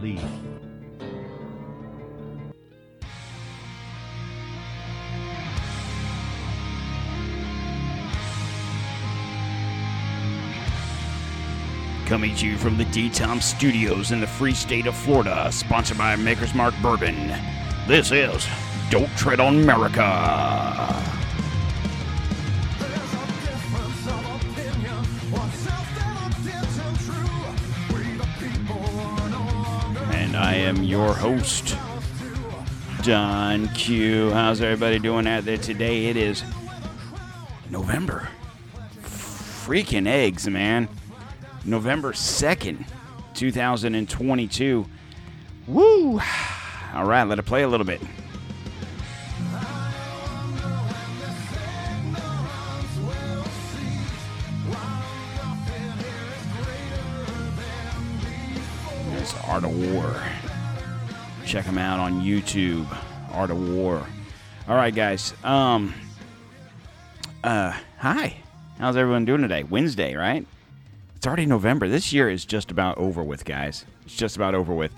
Lee. Coming to you from the D-Tom Studios in the free state of Florida, sponsored by Maker's Mark Bourbon. This is Don't Tread on America. Am your host, Don Q. How's everybody doing out there today? It is November. Freaking eggs, man. November 2nd, 2022. Woo! All right, let it play a little bit. It's Art of War. Check them out on YouTube. Art of War. All right, guys. Um. Uh. Hi. How's everyone doing today? Wednesday, right? It's already November. This year is just about over with, guys. It's just about over with.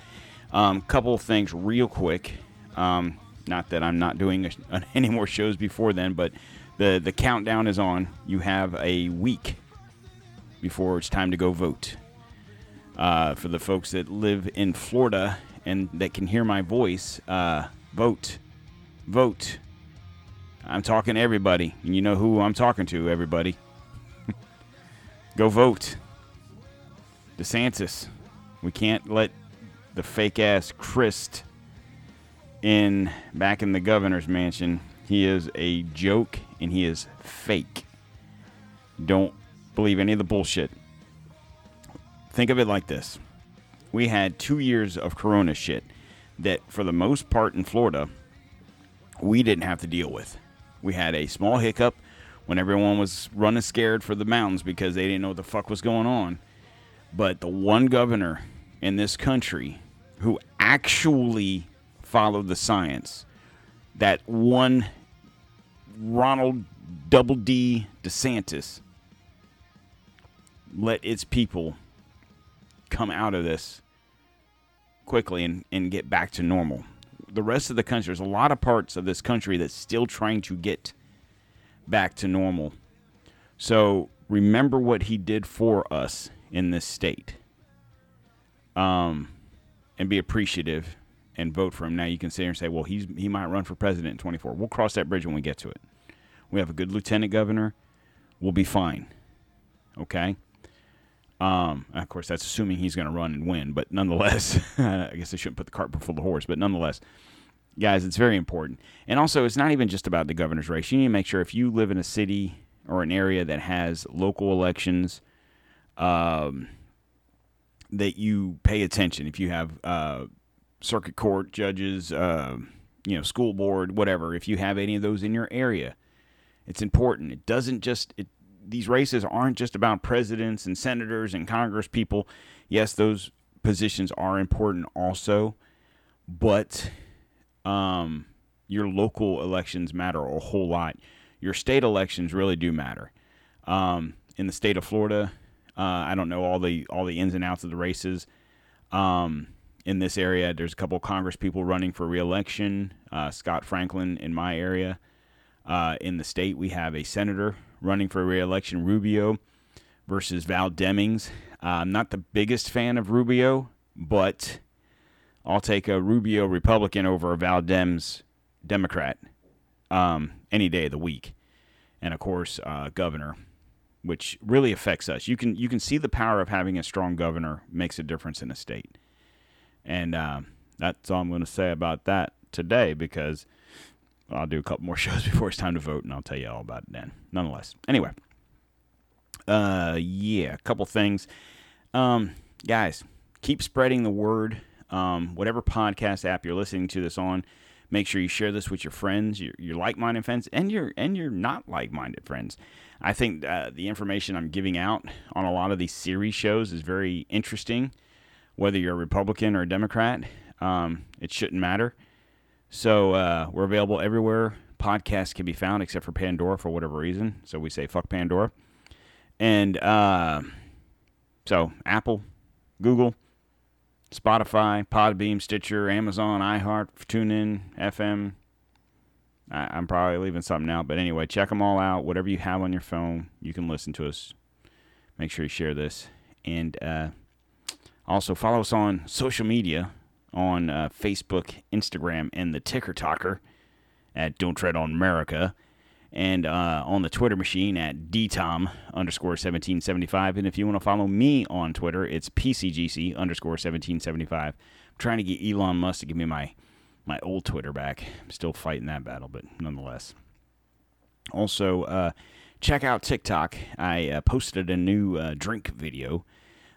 Um, couple things real quick. Um, not that I'm not doing a, any more shows before then, but the the countdown is on. You have a week before it's time to go vote. Uh, for the folks that live in Florida and that can hear my voice, uh, vote, vote. I'm talking to everybody, and you know who I'm talking to. Everybody, go vote. DeSantis. We can't let the fake ass Crist in back in the governor's mansion. He is a joke and he is fake. Don't believe any of the bullshit. Think of it like this. We had two years of corona shit that, for the most part in Florida, we didn't have to deal with. We had a small hiccup when everyone was running scared for the mountains because they didn't know what the fuck was going on. But the one governor in this country who actually followed the science, that one Ronald Double D DeSantis, let its people come out of this quickly and, and get back to normal. The rest of the country, there's a lot of parts of this country that's still trying to get back to normal. So remember what he did for us in this state. Um, and be appreciative and vote for him. Now you can sit here and say, well, he's he might run for president in 24. We'll cross that bridge when we get to it. We have a good lieutenant governor. We'll be fine. Okay. Um, of course, that's assuming he's going to run and win, but nonetheless, I guess I shouldn't put the cart before the horse, but nonetheless, guys, it's very important. And also, it's not even just about the governor's race. You need to make sure if you live in a city or an area that has local elections, um, that you pay attention. If you have uh, circuit court judges, uh, you know, school board, whatever, if you have any of those in your area, it's important. It doesn't just it. These races aren't just about presidents and senators and Congress people. Yes, those positions are important also, but um, your local elections matter a whole lot. Your state elections really do matter. Um, in the state of Florida, uh, I don't know all the all the ins and outs of the races. Um, in this area, there's a couple of Congress people running for reelection. Uh, Scott Franklin in my area. Uh, in the state, we have a senator running for reelection, Rubio, versus Val Demings. Uh, I'm not the biggest fan of Rubio, but I'll take a Rubio Republican over a Val Dems Democrat um, any day of the week, and of course, uh, governor, which really affects us. You can you can see the power of having a strong governor makes a difference in a state, and um, that's all I'm going to say about that today because I'll do a couple more shows before it's time to vote, and I'll tell you all about it then. Nonetheless, anyway, uh, yeah, a couple things, um, guys, keep spreading the word. Um, whatever podcast app you're listening to this on, make sure you share this with your friends, your, your like-minded friends, and your and your not like-minded friends. I think uh, the information I'm giving out on a lot of these series shows is very interesting. Whether you're a Republican or a Democrat, um, it shouldn't matter. So uh, we're available everywhere. Podcasts can be found except for Pandora for whatever reason. So we say fuck Pandora. And uh, so Apple, Google, Spotify, Podbean, Stitcher, Amazon, iHeart, TuneIn, FM. I, I'm probably leaving something out, but anyway, check them all out. Whatever you have on your phone, you can listen to us. Make sure you share this. And uh, also follow us on social media on uh, Facebook, Instagram, and the Ticker Talker at Don't Tread on America and uh, on the Twitter machine at dtom underscore 1775. And if you want to follow me on Twitter, it's pcgc underscore 1775. I'm trying to get Elon Musk to give me my, my old Twitter back. I'm still fighting that battle, but nonetheless. Also, uh, check out TikTok. I uh, posted a new uh, drink video.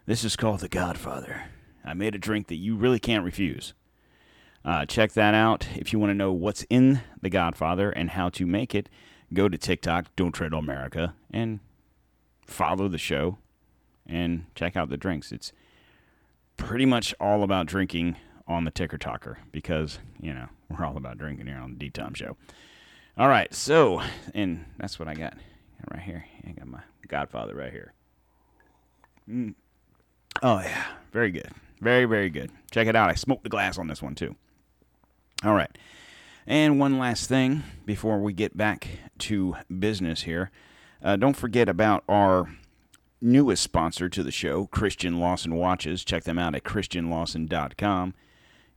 This is called The Godfather. I made a drink that you really can't refuse. Uh, check that out. If you want to know what's in The Godfather and how to make it, go to TikTok, Don't Tread on America, and follow the show and check out the drinks. It's pretty much all about drinking on the Ticker Talker because, you know, we're all about drinking here on the D Tom Show. All right, so, and that's what I got right here. I got my Godfather right here. Mm. Oh, yeah, very good. Very, very good. Check it out. I smoked the glass on this one, too. All right. And one last thing before we get back to business here. Uh, don't forget about our newest sponsor to the show, Christian Lawson Watches. Check them out at christianlawson.com.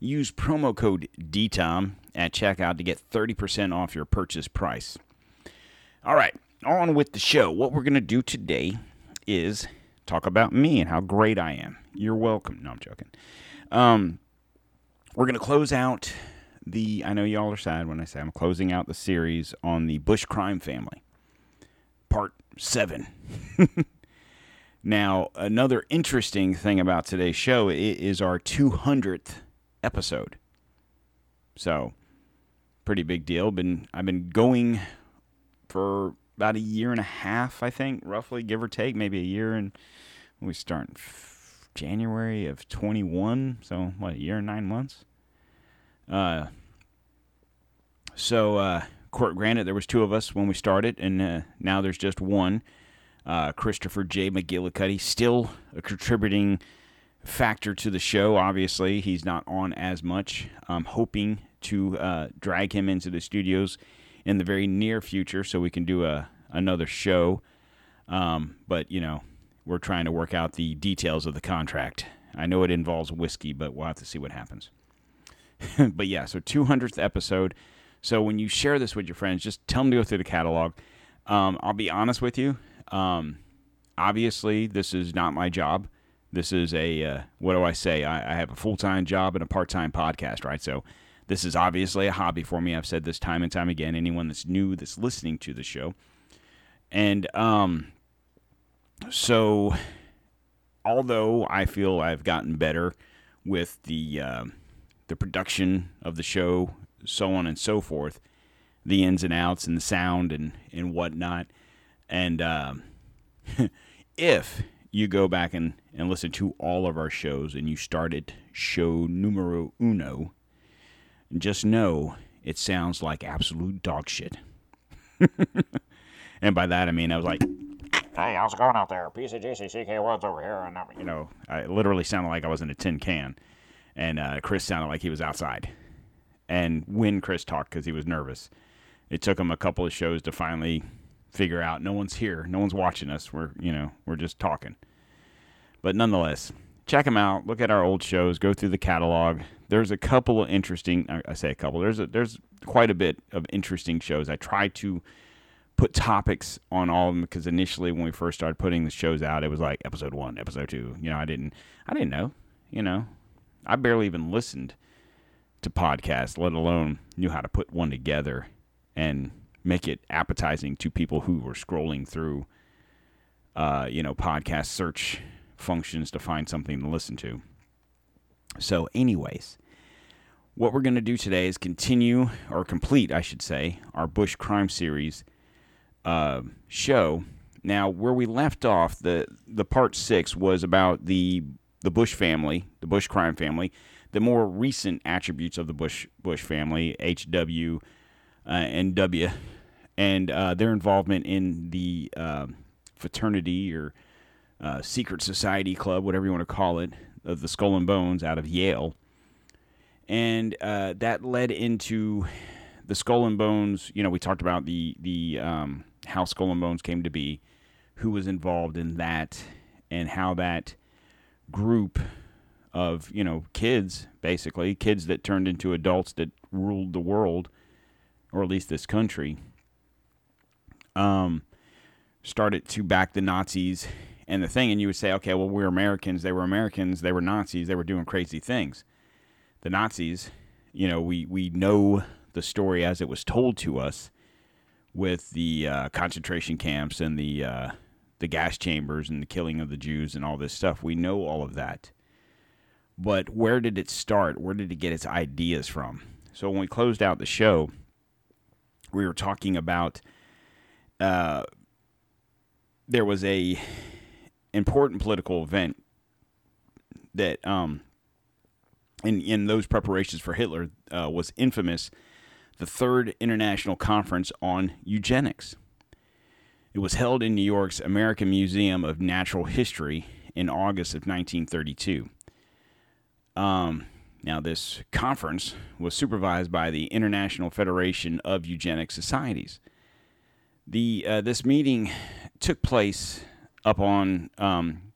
Use promo code DTOM at checkout to get 30% off your purchase price. All right, on with the show. What we're going to do today is talk about me and how great I am. You're welcome. No, I'm joking. Um, we're going to close out the. I know y'all are sad when I say I'm closing out the series on the Bush crime family, part seven. now, another interesting thing about today's show is our 200th episode. So, pretty big deal. Been I've been going for about a year and a half, I think, roughly, give or take, maybe a year and we start January of 21, so what, a year and nine months? Uh, so, uh, court granted, there was two of us when we started, and uh, now there's just one. Uh, Christopher J. McGillicuddy, still a contributing factor to the show. Obviously, he's not on as much. I'm hoping to uh, drag him into the studios in the very near future so we can do a another show. Um, but you know, we're trying to work out the details of the contract. I know it involves whiskey, but we'll have to see what happens. but yeah, so 200th episode. So when you share this with your friends, just tell them to go through the catalog. Um, I'll be honest with you. Um, obviously, this is not my job. This is a uh, what do I say? I, I have a full time job and a part time podcast, right? So this is obviously a hobby for me. I've said this time and time again. Anyone that's new that's listening to the show, and um, so although I feel I've gotten better with the uh, the production of the show, so on and so forth, the ins and outs and the sound and and whatnot, and uh, if you go back and, and listen to all of our shows and you start at show numero uno, just know it sounds like absolute dog shit. and by that I mean I was like, hey, how's it going out there? PCJCCK World's over here. And, you know, I literally sounded like I was in a tin can. And uh, Chris sounded like he was outside. And when Chris talked, because he was nervous, it took him a couple of shows to finally figure out no one's here, no one's watching us. We're, you know, we're just talking. But nonetheless, check them out. Look at our old shows. Go through the catalog. There's a couple of interesting. I say a couple. There's a, there's quite a bit of interesting shows. I try to put topics on all of them because initially when we first started putting the shows out, it was like episode one, episode two. You know, I didn't I didn't know. You know, I barely even listened to podcasts, let alone knew how to put one together and make it appetizing to people who were scrolling through, uh, you know, podcast search functions to find something to listen to. So, anyways, what we're going to do today is continue, or complete, I should say, our Bush crime series uh, show. Now, where we left off, the the part six was about the the Bush family, the Bush crime family, the more recent attributes of the Bush Bush family, HW uh, and W, and uh, their involvement in the uh, fraternity or uh, secret society club, whatever you want to call it, of the Skull and Bones out of Yale, and uh, that led into the Skull and Bones. You know, we talked about the the um, how Skull and Bones came to be, who was involved in that, and how that group of you know kids, basically kids that turned into adults that ruled the world, or at least this country, um, started to back the Nazis and the thing. And you would say, okay, well, we're Americans. They were Americans. They were Nazis. They were doing crazy things. The Nazis, you know, we we know the story as it was told to us with the uh, concentration camps and the uh, the gas chambers and the killing of the Jews and all this stuff. We know all of that. But where did it start? Where did it get its ideas from? So when we closed out the show, we were talking about uh, there was a important political event that um, in in those preparations for Hitler uh, was infamous the Third International Conference on Eugenics. It was held in New York's American Museum of Natural History in August of 1932. Um, now, this conference was supervised by the International Federation of Eugenic Societies. The uh, this meeting took place up on um,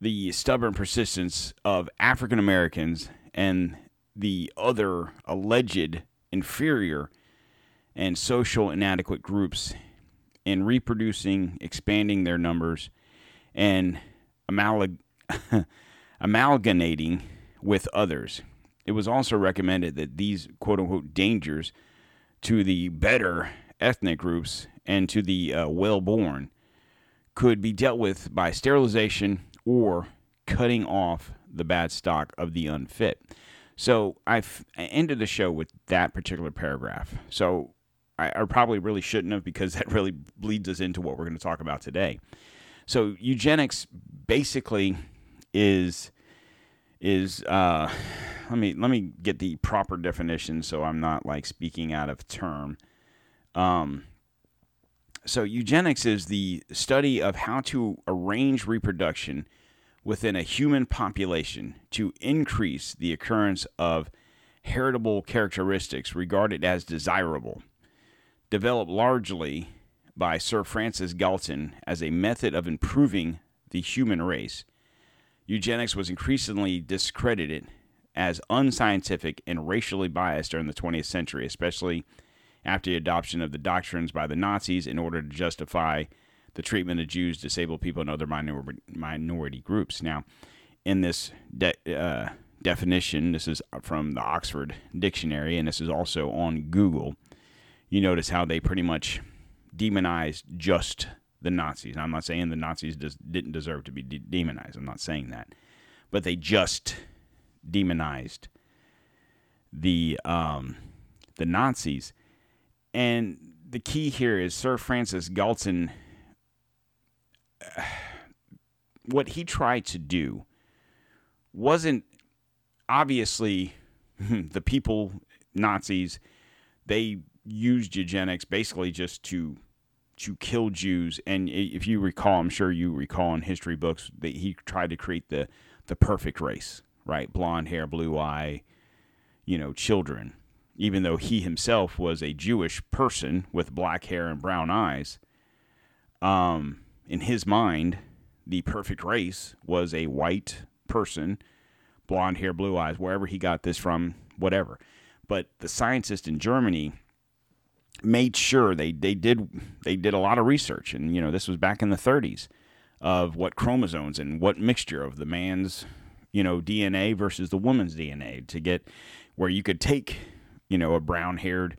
the stubborn persistence of African Americans and the other alleged inferior and social inadequate groups in reproducing, expanding their numbers, and amalg- amalgamating with others. It was also recommended that these quote unquote dangers to the better ethnic groups and to the uh, well born could be dealt with by sterilization or cutting off the bad stock of the unfit. So I've I ended the show with that particular paragraph. So I, I probably really shouldn't have because that really bleeds us into what we're going to talk about today. So eugenics basically is is uh, let me let me get the proper definition so I'm not like speaking out of term. Um, so eugenics is the study of how to arrange reproduction within a human population to increase the occurrence of heritable characteristics regarded as desirable, developed largely by Sir Francis Galton as a method of improving the human race. Eugenics was increasingly discredited as unscientific and racially biased during the 20th century, especially after the adoption of the doctrines by the Nazis in order to justify the treatment of Jews, disabled people, and other minor, minority groups. Now, in this de- uh, definition, this is from the Oxford Dictionary, and this is also on Google. You notice how they pretty much demonized just the Nazis. Now, I'm not saying the Nazis des- didn't deserve to be de- demonized. I'm not saying that, but they just demonized the um, the Nazis. And the key here is Sir Francis Galton what he tried to do wasn't obviously the people Nazis they used eugenics basically just to to kill Jews. And if you recall I'm sure you recall in history books that he tried to create the the perfect race right? Blonde hair blue eye you know children. Even though he himself was a Jewish person with black hair and brown eyes um in his mind, the perfect race was a white person, blonde hair, blue eyes, wherever he got this from, whatever. But the scientists in Germany made sure they, they did they did a lot of research and you know this was back in the 30s of what chromosomes and what mixture of the man's you know DNA versus the woman's DNA to get where you could take you know a brown haired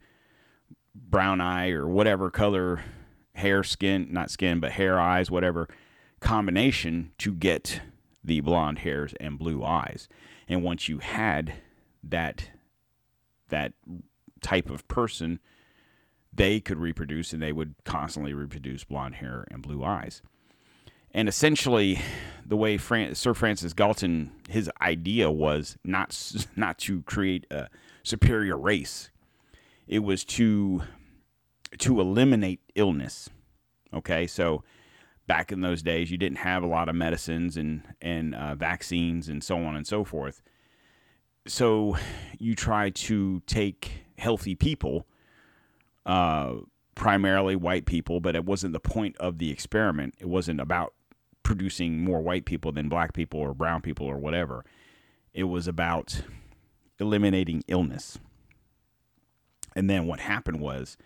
brown eye or whatever color hair skin not skin but hair eyes whatever combination to get the blonde hairs and blue eyes and once you had that that type of person they could reproduce and they would constantly reproduce blonde hair and blue eyes. And essentially, the way Fran- Sir Francis Galton, his idea was not not to create a superior race. It was to to eliminate illness. Okay, so back in those days, you didn't have a lot of medicines and and uh, vaccines and so on and so forth. So you try to take healthy people uh, primarily white people, but it wasn't the point of the experiment. It wasn't about producing more white people than black people or brown people or whatever. It was about eliminating illness. And then what happened was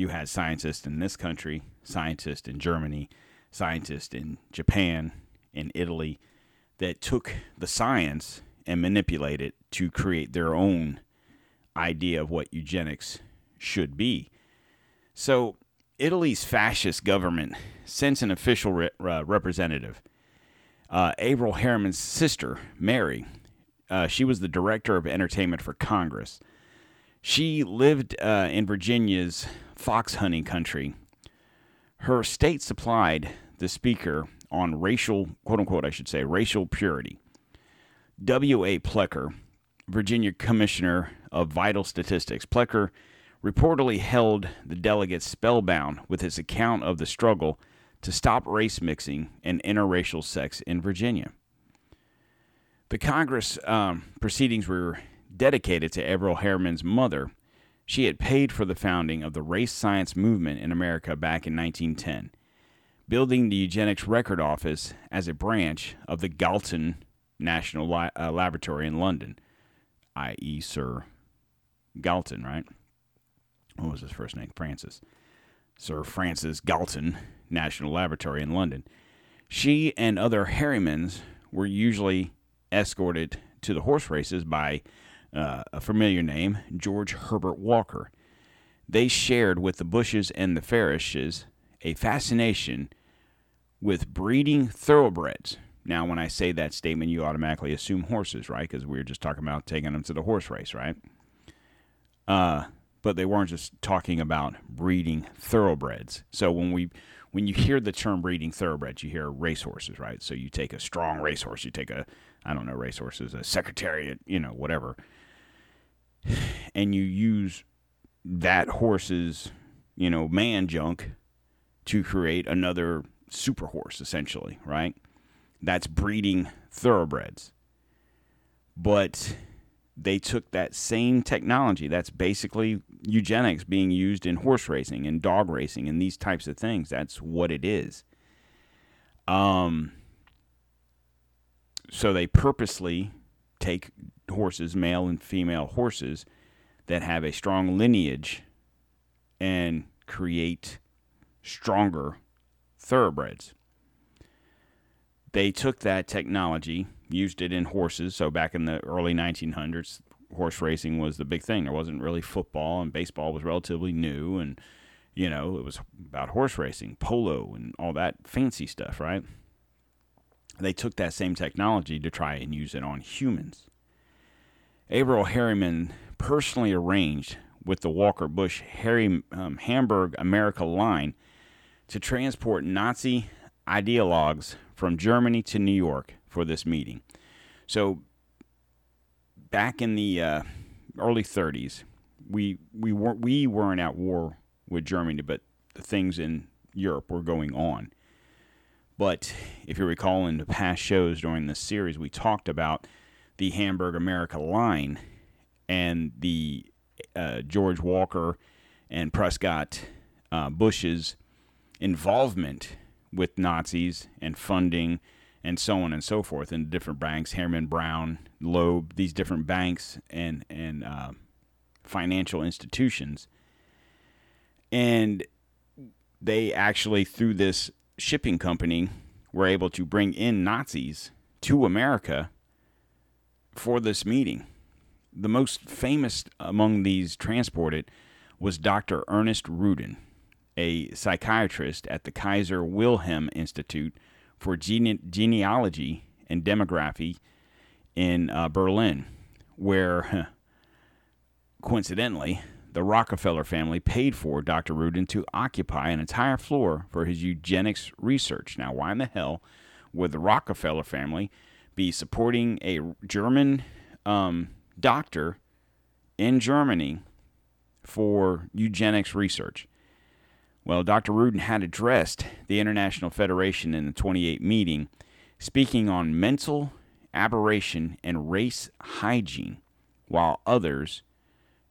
you had scientists in this country, scientists in Germany, scientists in Japan, in Italy that took the science and manipulated it to create their own idea of what eugenics should be. So, Italy's fascist government sent an official re- uh, representative, uh, Averell Harriman's sister, Mary. Uh, she was the director of entertainment for Congress. She lived uh, in Virginia's fox hunting country. Her state supplied the speaker on racial, quote unquote, I should say, racial purity. W.A. Plecker, Virginia Commissioner of Vital Statistics, Plecker reportedly held the delegates spellbound with his account of the struggle to stop race mixing and interracial sex in Virginia. The Congress um, proceedings were dedicated to Averell Harriman's mother. She had paid for the founding of the race science movement in America back in 1910, building the Eugenics Record Office as a branch of the Galton National uh, Laboratory in London, i.e., Sir Galton, right? what was his first name? Francis. Sir Francis Galton National Laboratory in London. She and other Harrimans were usually escorted to the horse races by uh, a familiar name, George Herbert Walker. They shared with the Bushes and the Farishes a fascination with breeding thoroughbreds. Now, when I say that statement, you automatically assume horses, right? Because we were just talking about taking them to the horse race, right? Uh, but they weren't just talking about breeding thoroughbreds. So when we when you hear the term breeding thoroughbreds, you hear racehorses, right? So you take a strong racehorse, you take a I don't know racehorses, a secretariat, you know, whatever, and you use that horse's you know man junk to create another super horse, essentially, right? That's breeding thoroughbreds, but they took that same technology that's basically eugenics being used in horse racing and dog racing and these types of things. That's what it is. Um so they purposely take horses male and female horses that have a strong lineage and create stronger thoroughbreds they took that technology used it in horses. So back in the early 1900s, horse racing was the big thing. There wasn't really football, and baseball was relatively new, and you know it was about horse racing, polo, and all that fancy stuff, right? They took that same technology to try and use it on humans. Averell Harriman personally arranged with the Walker Bush Harry um, Hamburg America line to transport Nazi ideologues from Germany to New York for this meeting. So back in the uh, early 30s, we we weren't we weren't at war with Germany, but the things in Europe were going on. But if you recall in the past shows during this series, we talked about the Hamburg America line and the uh, George Walker and Prescott uh, Bush's involvement with Nazis and funding and so on and so forth in different banks, Herman Brown, Loeb, these different banks and and uh, financial institutions, and they actually through this shipping company were able to bring in Nazis to America for this meeting. The most famous among these transported was Dr. Ernest Rudin, a psychiatrist at the Kaiser Wilhelm Institute for Gene- Genealogy and Demography in uh, Berlin, where, coincidentally, the Rockefeller family paid for Dr. Rudin to occupy an entire floor for his eugenics research. Now, why in the hell would the Rockefeller family be supporting a German um, doctor in Germany for eugenics research? Well, Dr. Rudin had addressed the International Federation in the 28 meeting, speaking on mental aberration and race hygiene, while others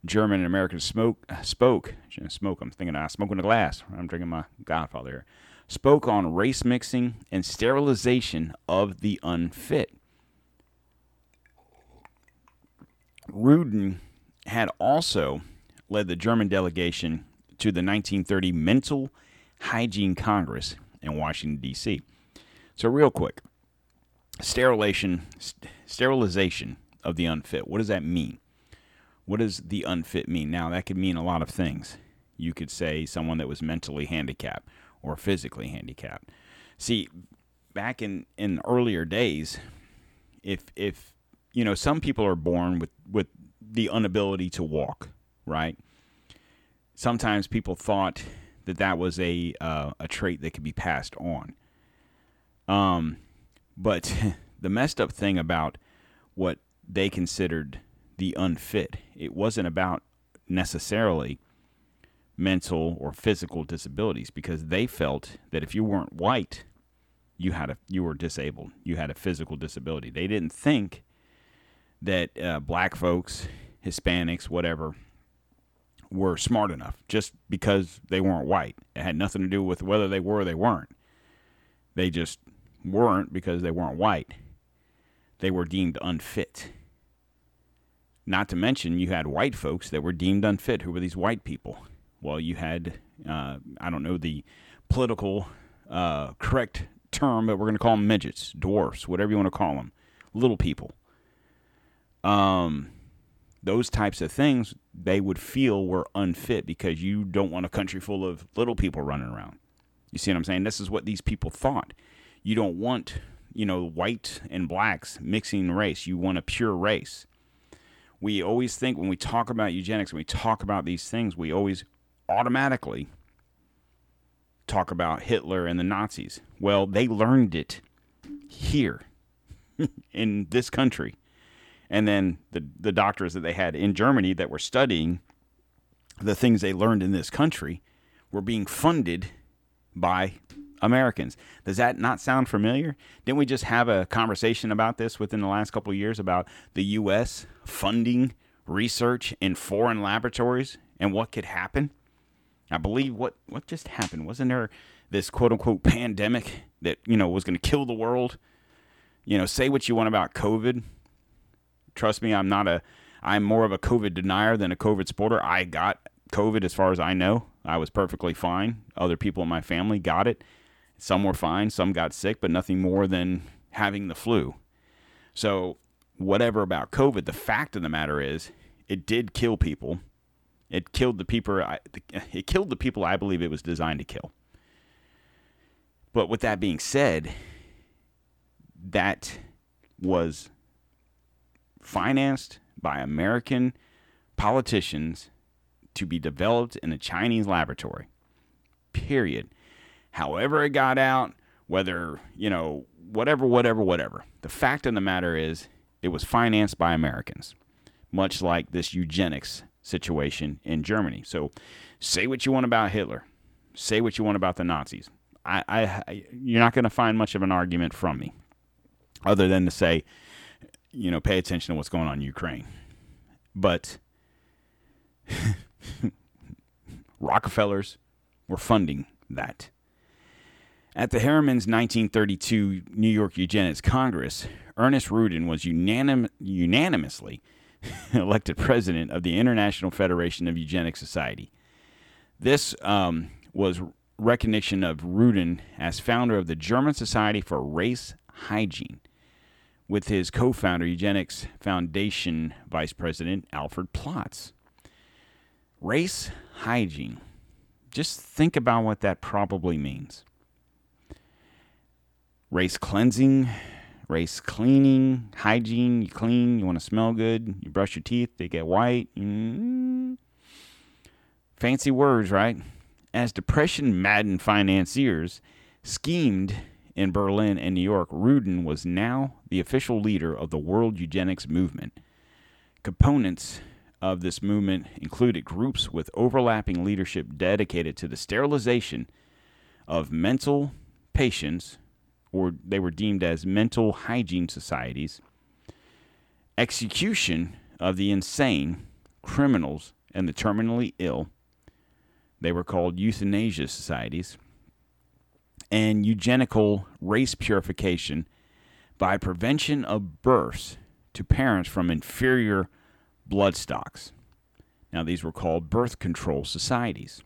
German and American smoke spoke smoke. I'm thinking I smoke in a glass. I'm drinking my Godfather here. Spoke on race mixing and sterilization of the unfit. Rudin had also led the German delegation to the 1930 Mental Hygiene Congress in Washington D.C. So real quick, sterilization sterilization of the unfit. What does that mean? what does the unfit mean? Now, that could mean a lot of things. You could say someone that was mentally handicapped or physically handicapped. See, back in, in earlier days, if if you know, some people are born with, with the inability to walk, right? Sometimes people thought that that was a uh, a trait that could be passed on. Um, but the messed up thing about what they considered the unfit. It wasn't about necessarily mental or physical disabilities because they felt that if you weren't white, you had a you were disabled. You had a physical disability. They didn't think that uh, black folks, Hispanics, whatever, were smart enough just because they weren't white. It had nothing to do with whether they were or they weren't. They just weren't because they weren't white. They were deemed unfit. Not to mention, you had white folks that were deemed unfit. Who were these white people? Well, you had, uh, I don't know the political uh, correct term, but we're going to call them midgets, dwarfs, whatever you want to call them, little people. Um, those types of things they would feel were unfit because you don't want a country full of little people running around. You see what I'm saying? This is what these people thought. You don't want, you know, white and blacks mixing race. You want a pure race we always think when we talk about eugenics, when we talk about these things, we always automatically talk about Hitler and the Nazis. Well, they learned it here in this country. And then the, the doctors that they had in Germany that were studying the things they learned in this country were being funded by Americans. Does that not sound familiar? Didn't we just have a conversation about this within the last couple of years about the U.S. funding research in foreign laboratories and what could happen? I believe what what just happened wasn't there this quote unquote pandemic that you know was going to kill the world. You know, say what you want about COVID. Trust me, I'm not a I'm more of a COVID denier than a COVID supporter. I got COVID as far as I know. I was perfectly fine. Other people in my family got it. Some were fine, some got sick, but nothing more than having the flu. So, whatever about COVID, the fact of the matter is, it did kill people. It killed the people. It killed the people I believe it was designed to kill. But with that being said, that was financed by American politicians to be developed in a Chinese laboratory. Period however it got out, whether, you know, whatever, whatever, whatever. The fact of the matter is, it was financed by Americans, much like this eugenics situation in Germany. So say what you want about Hitler, say what you want about the Nazis. I, I you're not going to find much of an argument from me, other than to say, you know, pay attention to what's going on in Ukraine. But Rockefellers were funding that. At the Harriman's 1932 New York Eugenics Congress, Ernest Rudin was unanim- unanimously elected president of the International Federation of Eugenic Society. This um, was recognition of Rudin as founder of the German Society for Race Hygiene, with his co founder, Eugenics Foundation Vice President Alfred Ploetz. Race hygiene. Just think about what that probably means. Race cleansing, race cleaning, hygiene. You clean, you want to smell good, you brush your teeth, they get white. Mm. Fancy words, right? As depression maddened financiers schemed in Berlin and New York, Rudin was now the official leader of the world eugenics movement. Components of this movement included groups with overlapping leadership dedicated to the sterilization of mental patients, or they were deemed as mental hygiene societies, execution of the insane, criminals, and the terminally ill. They were called euthanasia societies, and eugenical race purification by prevention of births to parents from inferior blood stocks. Now, these were called birth control societies.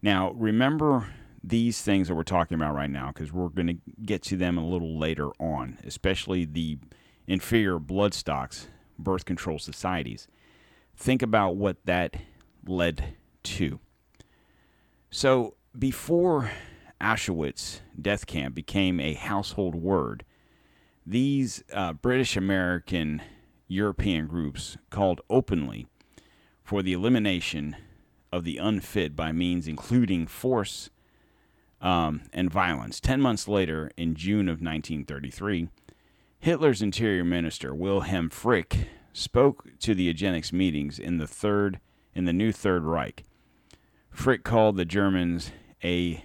Now, remember these things that we're talking about right now because we're going to get to them a little later on, especially the inferior blood stocks birth control societies. Think about what that led to. So, before Auschwitz death camp became a household word, these uh, British American European groups called openly for the elimination of the unfit by means including force um, and violence. Ten months later, in June of 1933, Hitler's interior minister Wilhelm Frick spoke to the eugenics meetings in the third in the new Third Reich. Frick called the Germans a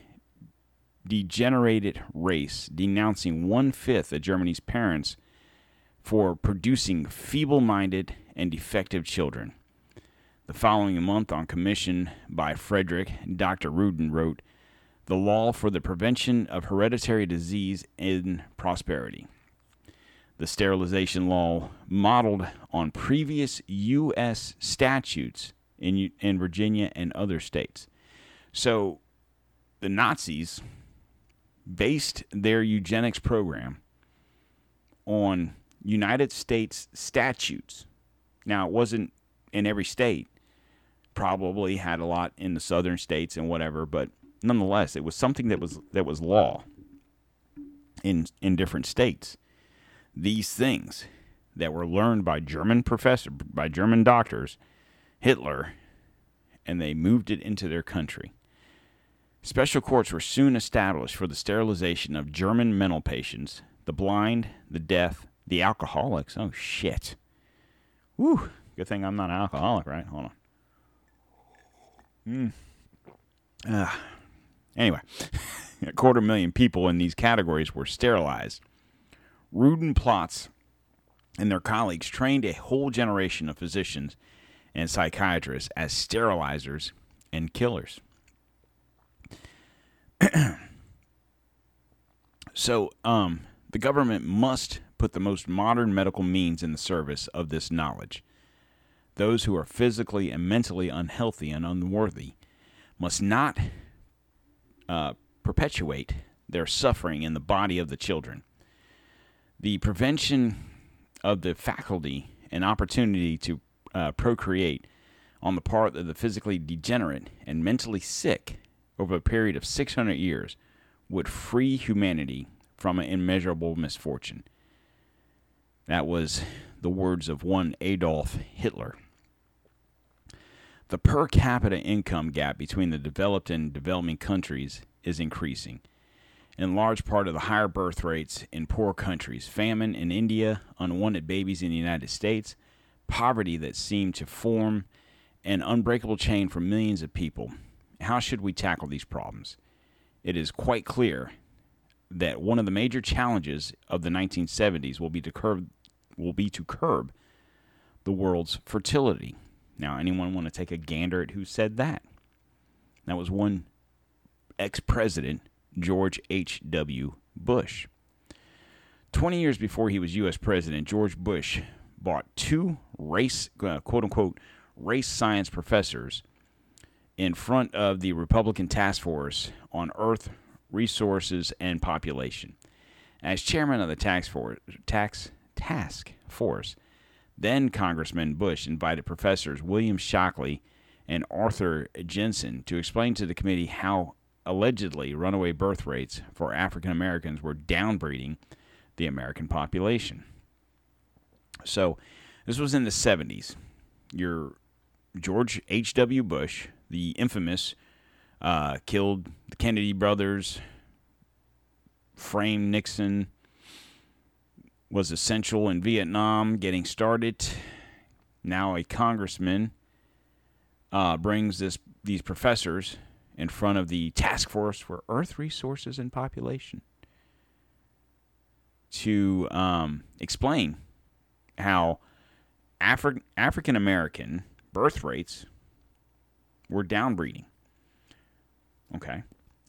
degenerated race, denouncing one fifth of Germany's parents for producing feeble minded and defective children. The following month, on commission by Frederick, Dr. Rudin wrote The Law for the Prevention of Hereditary Disease in Prosperity. The sterilization law modeled on previous U.S. statutes in, in Virginia and other states. So the Nazis based their eugenics program on United States statutes. Now, it wasn't in every state, probably had a lot in the southern states and whatever, but nonetheless, it was something that was that was law in in different states. These things that were learned by German professor by German doctors, Hitler, and they moved it into their country. Special courts were soon established for the sterilization of German mental patients, the blind, the deaf, the alcoholics. Oh shit. Woo. Good thing I'm not an alcoholic, right? Hold on. Hmm. Uh, anyway, a quarter million people in these categories were sterilized. Rudin Ploetz and their colleagues trained a whole generation of physicians and psychiatrists as sterilizers and killers. so, um, the government must put the most modern medical means in the service of this knowledge. Those who are physically and mentally unhealthy and unworthy must not uh, perpetuate their suffering in the body of the children. The prevention of the faculty and opportunity to uh, procreate on the part of the physically degenerate and mentally sick over a period of 600 years would free humanity from an immeasurable misfortune. That was the words of one Adolf Hitler. The per capita income gap between the developed and developing countries is increasing. In large part of the higher birth rates in poor countries, famine in India, unwanted babies in the United States, poverty that seemed to form an unbreakable chain for millions of people. How should we tackle these problems? It is quite clear that one of the major challenges of the 1970s will be to curb will be to curb the world's fertility. Now, anyone want to take a gander at who said that? That was one ex president, George H.W. Bush. 20 years before he was U.S. president, George Bush bought two race, uh, quote unquote, race science professors in front of the Republican task force on Earth resources and population. As chairman of the tax, for, tax task force, then Congressman Bush invited professors William Shockley and Arthur Jensen to explain to the committee how allegedly runaway birth rates for African Americans were downbreeding the American population. So, this was in the 70s. Your George H.W. Bush, the infamous, uh, killed the Kennedy brothers, framed Nixon, was essential in Vietnam getting started. Now a congressman uh, brings this these professors in front of the task force for Earth Resources and Population to um, explain how Afri- African American birth rates were downbreeding. Okay.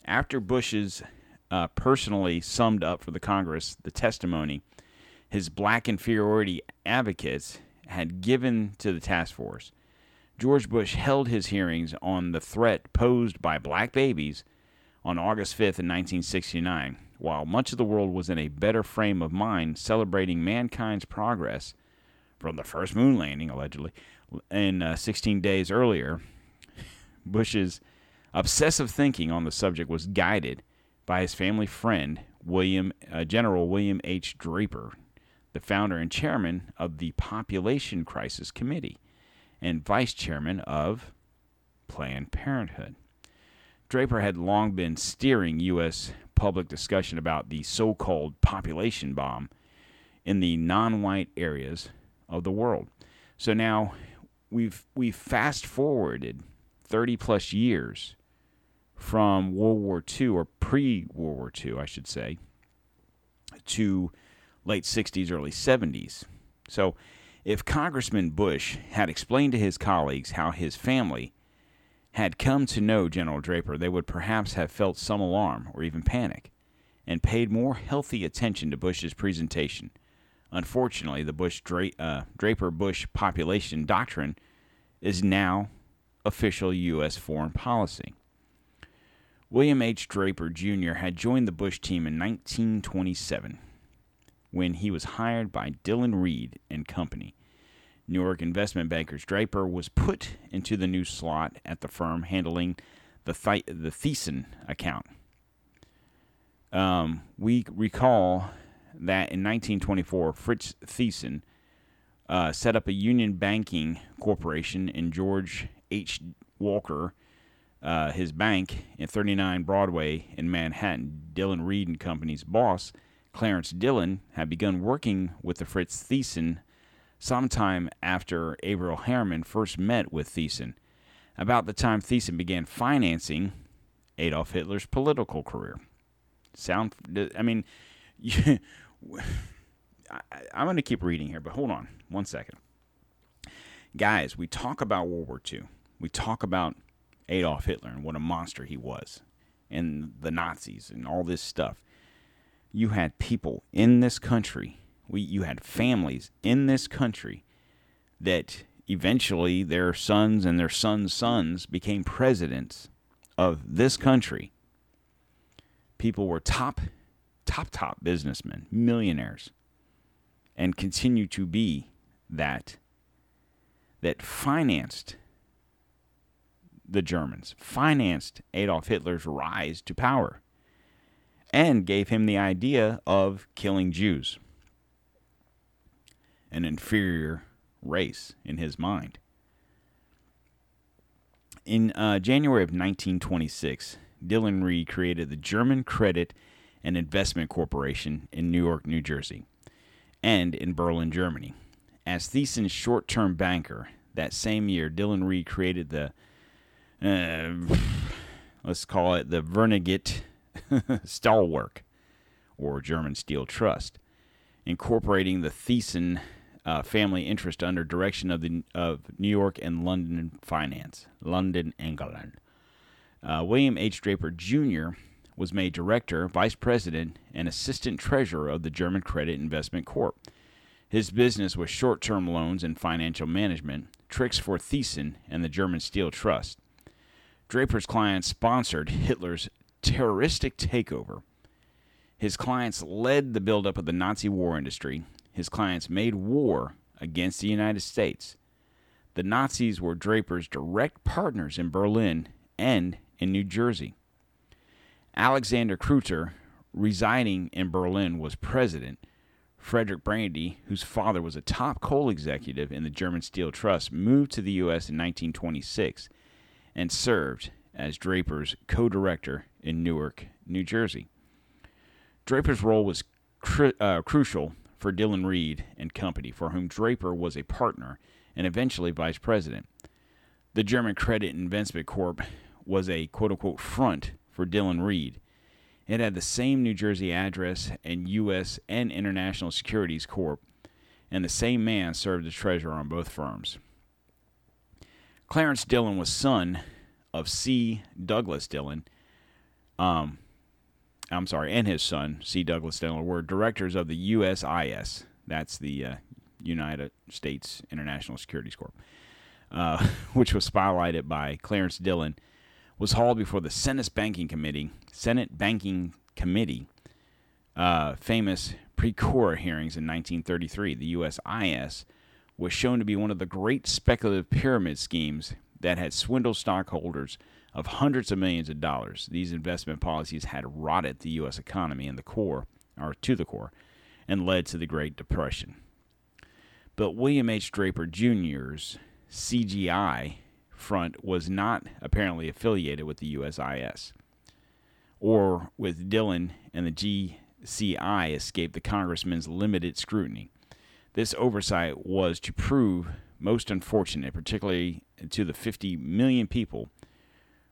After Bush's uh, personally summed up for the Congress the testimony his black inferiority advocates had given to the task force, George Bush held his hearings on the threat posed by black babies on August 5th in 1969, while much of the world was in a better frame of mind celebrating mankind's progress from the first moon landing, allegedly, in uh, 16 days earlier. Bush's obsessive thinking on the subject was guided by his family friend, William uh, General William H. Draper, the founder and chairman of the Population Crisis Committee and vice chairman of Planned Parenthood. Draper had long been steering U.S. public discussion about the so called population bomb in the non white areas of the world. So now we've, we've fast forwarded 30 plus years from World War II, or pre World War II, I should say, to late 60s, early 70s. So, if Congressman Bush had explained to his colleagues how his family had come to know General Draper, they would perhaps have felt some alarm or even panic and paid more healthy attention to Bush's presentation. Unfortunately, the Bush Dra- uh, Draper Bush population doctrine is now official U.S. foreign policy. William H. Draper Jr. had joined the Bush team in 1927 when he was hired by Dillon Read and Company. New York investment bankers Draper was put into the new slot at the firm handling the Th- the Thyssen account. Um, we recall that in 1924, Fritz Thyssen uh, set up a union banking corporation in George H. Walker, uh, his bank in 39 Broadway in Manhattan. Dillon Read and Company's boss Clarence Dillon had begun working with the Fritz Thyssen sometime after Averell Harriman first met with Thyssen, about the time Thyssen began financing Adolf Hitler's political career. Sound, I mean, I, I'm going to keep reading here, but hold on one second. Guys, we talk about World War II. We talk about Adolf Hitler and what a monster he was, and the Nazis and all this stuff you had people in this country, we, you had families in this country that eventually their sons and their sons' sons became presidents of this country. People were top, top, top businessmen, millionaires, and continue to be that, that financed the Germans, financed Adolf Hitler's rise to power and gave him the idea of killing Jews, an inferior race in his mind. In uh, January of 1926, Dillon Read created the German Credit and Investment Corporation in New York, New Jersey, and in Berlin, Germany. As Thyssen's short term banker, that same year, Dillon Read created the, uh, let's call it the Verniget Stahlwerk, or German Steel Trust, incorporating the Thyssen uh, family interest under direction of the of New York and London finance, London, England. Uh, William H. Draper Jr. was made director, vice president, and assistant treasurer of the German Credit Investment Corp. His business was short term loans and financial management, tricks for Thyssen and the German Steel Trust. Draper's clients sponsored Hitler's terroristic takeover. His clients led the buildup of the Nazi war industry. His clients made war against the United States. The Nazis were Draper's direct partners in Berlin and in New Jersey. Alexander Kreuter, residing in Berlin, was president. Frederick Brandi, whose father was a top coal executive in the German Steel Trust, moved to the U.S. in 1926 and served as Draper's co director in Newark, New Jersey. Draper's role was uh, crucial for Dillon Read and Company, for whom Draper was a partner and eventually vice president. The German Credit Investment Corp was a quote unquote front for Dillon Read. It had the same New Jersey address and U.S. and International Securities Corp, and the same man served as treasurer on both firms. Clarence Dillon was son of C. Douglas Dillon. Um, I'm sorry, and his son, C. Douglas Dillon, were directors of the USIS. That's the uh, United States International Securities Corp, uh, which was spotlighted by Clarence Dillon, was hauled before the Senate Banking Committee. Senate Banking Committee, uh, famous Pecora hearings in 1933. The USIS was shown to be one of the great speculative pyramid schemes that had swindled stockholders of hundreds of millions of dollars. These investment policies had rotted the U.S. economy and the core, or to the core, and led to the Great Depression. But William H. Draper Jr.'s CGI front was not apparently affiliated with the USIS, or with Dillon and the GCI escaped the congressman's limited scrutiny. This oversight was to prove most unfortunate, particularly to the 50 million people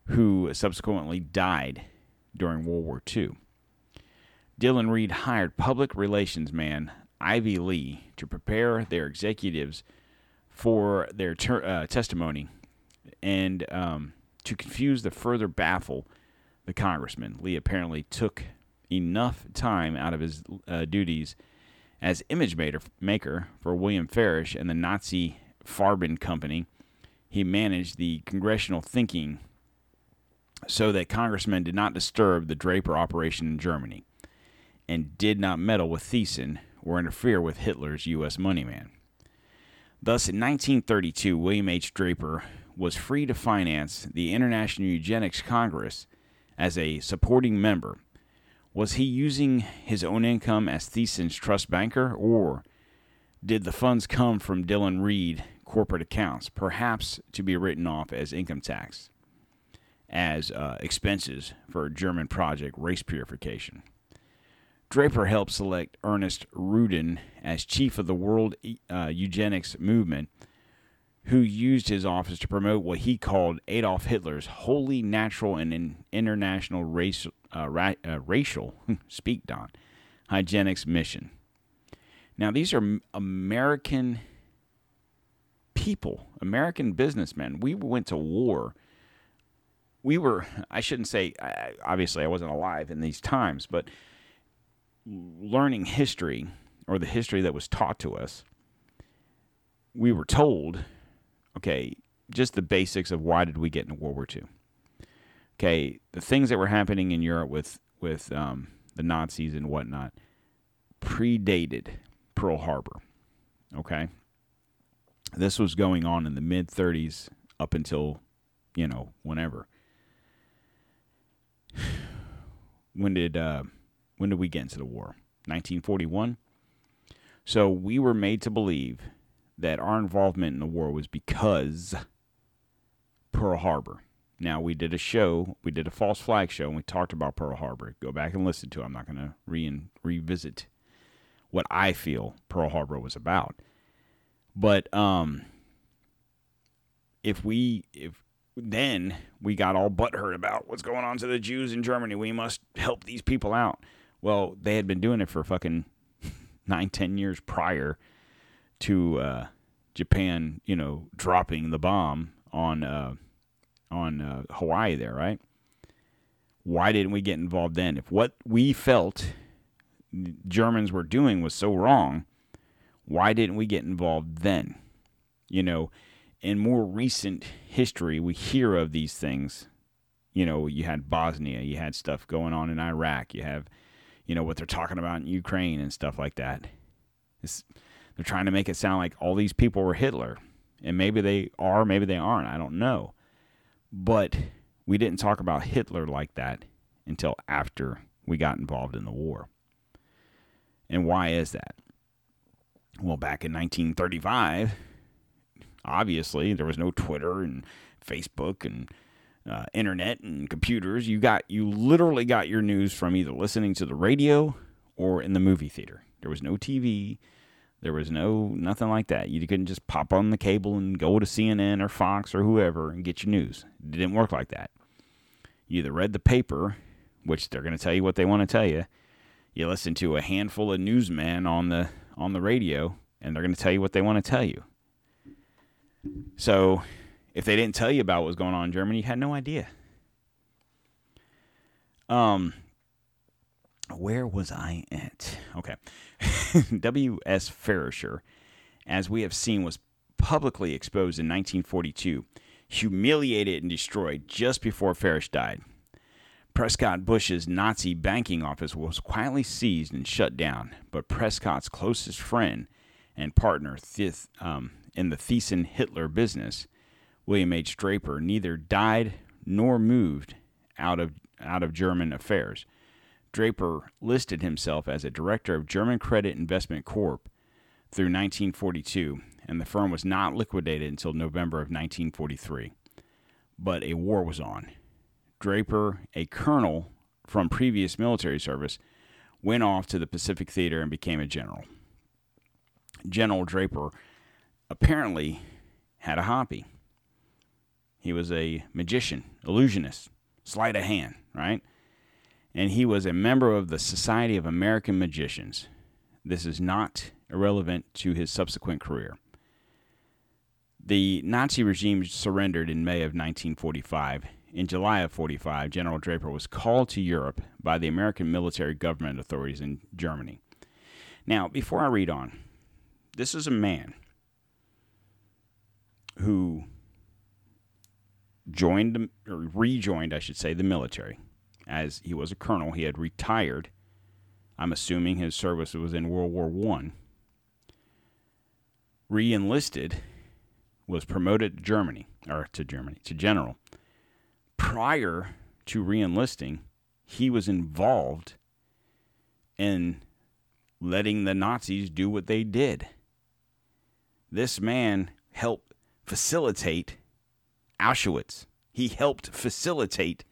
who subsequently died during World War II. Dillon Read hired public relations man Ivy Lee to prepare their executives for their ter- uh, testimony and um, to confuse the further baffle the congressman. Lee apparently took enough time out of his uh, duties as image maker for William Farish and the Nazi Farben Company. He managed the congressional thinking so that congressmen did not disturb the Draper operation in Germany and did not meddle with Thyssen, or interfere with Hitler's U.S. moneyman. Thus, in 1932, William H. Draper was free to finance the International Eugenics Congress as a supporting member. Was he using his own income as Thyssen's trust banker, or did the funds come from Dillon Read corporate accounts, perhaps to be written off as income tax, as uh, expenses for a German project race purification? Draper helped select Ernest Rudin as chief of the World uh, Eugenics Movement, who used his office to promote what he called Adolf Hitler's wholly natural and international race, uh, ra- uh, racial, speak Don, hygienics mission. Now, these are American people, American businessmen. We went to war. We were, I shouldn't say, obviously, I wasn't alive in these times, but learning history or the history that was taught to us, we were told, okay, just the basics of why did we get into World War II. Okay, the things that were happening in Europe with with um, the Nazis and whatnot predated Pearl Harbor. Okay, this was going on in the mid 30s up until you know whenever. When did uh, when did we get into the war? 1941. So we were made to believe that our involvement in the war was because Pearl Harbor. Now we did a show, we did a false flag show, and we talked about Pearl Harbor. Go back and listen to it. I'm not going to re- revisit what I feel Pearl Harbor was about. But um, if we if then we got all butthurt about what's going on to the Jews in Germany, we must help these people out. Well, they had been doing it for fucking nine, ten years prior to uh, Japan, you know, dropping the bomb on uh, on uh, Hawaii there, right? Why didn't we get involved then? If what we felt Germans were doing was so wrong, why didn't we get involved then? You know, in more recent history, we hear of these things. You know, you had Bosnia, you had stuff going on in Iraq, you have, you know, what they're talking about in Ukraine and stuff like that. It's, they're trying to make it sound like all these people were Hitler. And maybe they are, maybe they aren't. I don't know. But we didn't talk about Hitler like that until after we got involved in the war. And why is that? Well, back in 1935, obviously there was no Twitter and Facebook and uh, internet and computers. You got you literally got your news from either listening to the radio or in the movie theater. There was no TV. There was no nothing like that. You couldn't just pop on the cable and go to CNN or Fox or whoever and get your news. It didn't work like that. You either read the paper, which they're going to tell you what they want to tell you. You listen to a handful of newsmen on the on the radio, and they're going to tell you what they want to tell you. So, if they didn't tell you about what was going on in Germany, you had no idea. Um, where was I at? Okay. W.S. Farrisher, as we have seen, was publicly exposed in 1942, humiliated and destroyed just before Farish died. Prescott Bush's Nazi banking office was quietly seized and shut down, but Prescott's closest friend and partner um, in the Thyssen Hitler business, William H. Draper, neither died nor moved out of, out of German affairs. Draper listed himself as a director of German Credit Investment Corp through 1942, and the firm was not liquidated until November of 1943. But a war was on. Draper, a colonel from previous military service, went off to the Pacific Theater and became a general. General Draper apparently had a hobby. He was a magician, illusionist, sleight of hand, right? and he was a member of the Society of American Magicians. This is not irrelevant to his subsequent career. The Nazi regime surrendered in May of 1945. In July of 45, General Draper was called to Europe by the American military government authorities in Germany. Now, before I read on, this is a man who joined or rejoined, I should say, the military as he was a colonel. He had retired. I'm assuming his service was in World War One. Re-enlisted, was promoted to Germany or to Germany to general. Prior to re-enlisting, he was involved in letting the Nazis do what they did. This man helped facilitate Auschwitz. He helped facilitate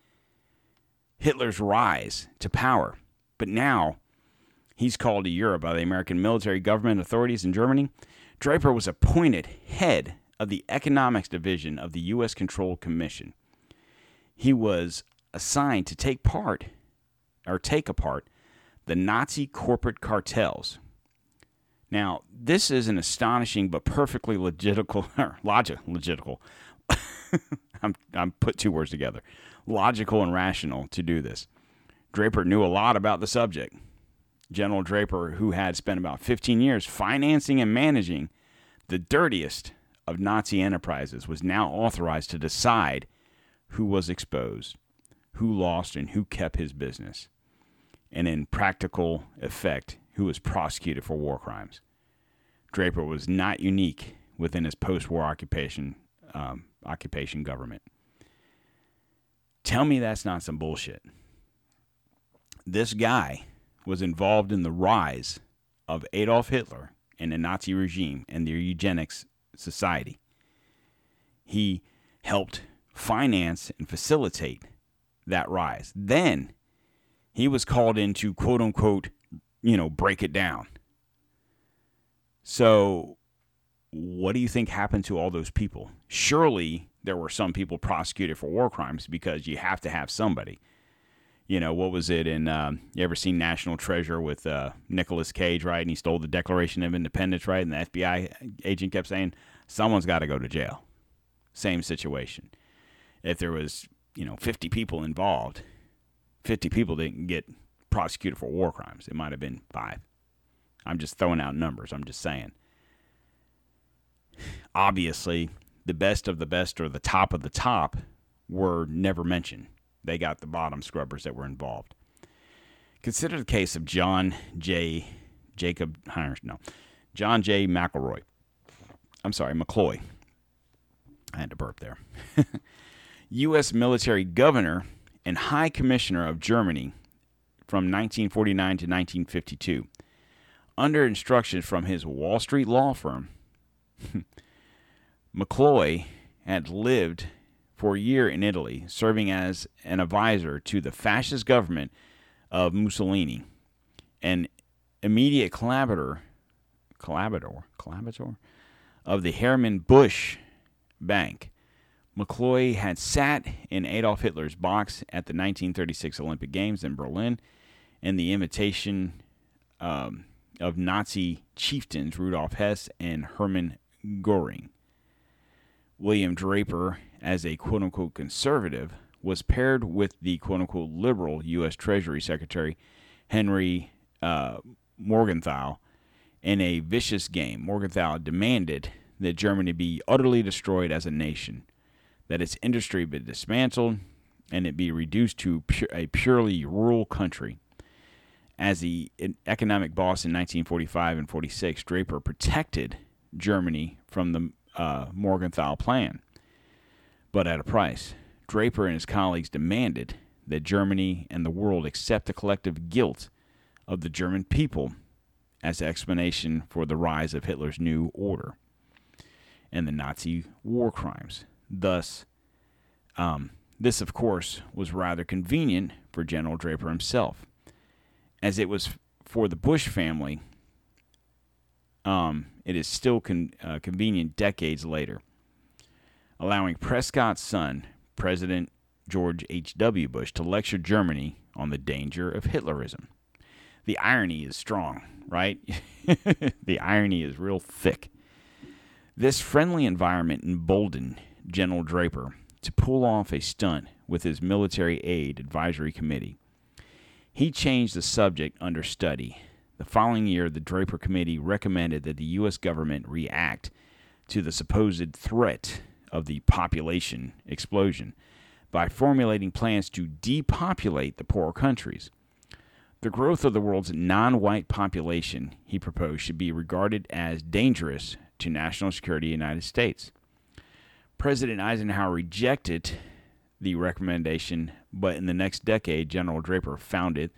Hitler's rise to power. But now he's called to Europe by the American military government authorities in Germany. Draper was appointed head of the economics division of the U.S. Control Commission. He was assigned to take part or take apart the Nazi corporate cartels. Now, this is an astonishing but perfectly logical, logic, logical. I'm, I'm put two words together logical and rational to do this. Draper knew a lot about the subject. General Draper, who had spent about 15 years financing and managing the dirtiest of Nazi enterprises, was now authorized to decide who was exposed, who lost, and who kept his business, and in practical effect, who was prosecuted for war crimes. Draper was not unique within his post-war occupation um, occupation government. Tell me that's not some bullshit. This guy was involved in the rise of Adolf Hitler and the Nazi regime and their eugenics society. He helped finance and facilitate that rise. Then he was called in to quote unquote, you know, break it down. So, what do you think happened to all those people? Surely there were some people prosecuted for war crimes because you have to have somebody. You know, what was it in, um, you ever seen National Treasure with uh, Nicolas Cage, right? And he stole the Declaration of Independence, right? And the FBI agent kept saying, someone's got to go to jail. Same situation. If there was, you know, 50 people involved, 50 people didn't get prosecuted for war crimes. It might have been five. I'm just throwing out numbers. I'm just saying. Obviously, the best of the best or the top of the top were never mentioned. They got the bottom scrubbers that were involved. Consider the case of John J. Jacob no, John J. McElroy. I'm sorry, McCloy. I had to burp there. U.S. military governor and High Commissioner of Germany from 1949 to 1952. Under instructions from his Wall Street law firm, McCloy had lived for a year in Italy, serving as an advisor to the fascist government of Mussolini, an immediate collaborator, collaborator, collaborator of the Hermann Busch Bank. McCloy had sat in Adolf Hitler's box at the 1936 Olympic Games in Berlin in the imitation um, of Nazi chieftains Rudolf Hess and Hermann Göring. William Draper, as a quote unquote conservative, was paired with the quote unquote liberal U.S. Treasury Secretary Henry uh, Morgenthau in a vicious game. Morgenthau demanded that Germany be utterly destroyed as a nation, that its industry be dismantled, and it be reduced to a purely rural country. As the economic boss in 1945 and 46, Draper protected Germany from the uh, Morgenthau plan, but at a price. Draper and his colleagues demanded that Germany and the world accept the collective guilt of the German people as explanation for the rise of Hitler's new order and the Nazi war crimes. Thus, um, this, of course, was rather convenient for General Draper himself, as it was for the Bush family. Um, it is still con- uh, convenient decades later, allowing Prescott's son, President George H.W. Bush, to lecture Germany on the danger of Hitlerism. The irony is strong, right? the irony is real thick. This friendly environment emboldened General Draper to pull off a stunt with his military aid advisory committee. He changed the subject under study. The following year, the Draper Committee recommended that the U.S. government react to the supposed threat of the population explosion by formulating plans to depopulate the poorer countries. The growth of the world's non white population, he proposed, should be regarded as dangerous to national security of the United States. President Eisenhower rejected the recommendation, but in the next decade, General Draper founded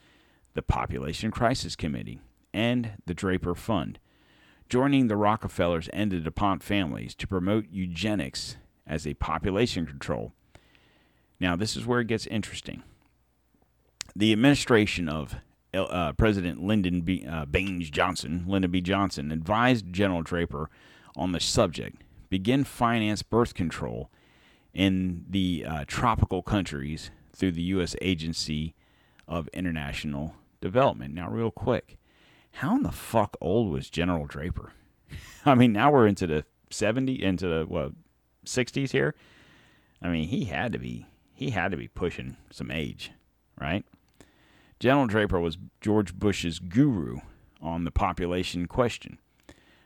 the Population Crisis Committee and the Draper Fund, joining the Rockefellers and the DuPont families to promote eugenics as a population control. Now, this is where it gets interesting. The administration of uh, President Lyndon B. Uh, Baines Johnson, Lyndon B. Johnson, advised General Draper on the subject. Begin finance birth control in the uh, tropical countries through the U.S. Agency of International Development. Now, real quick, how in the fuck old was General Draper? I mean, now we're into the 70, into the what 60s here. I mean, he had to be he had to be pushing some age, right? General Draper was George Bush's guru on the population question,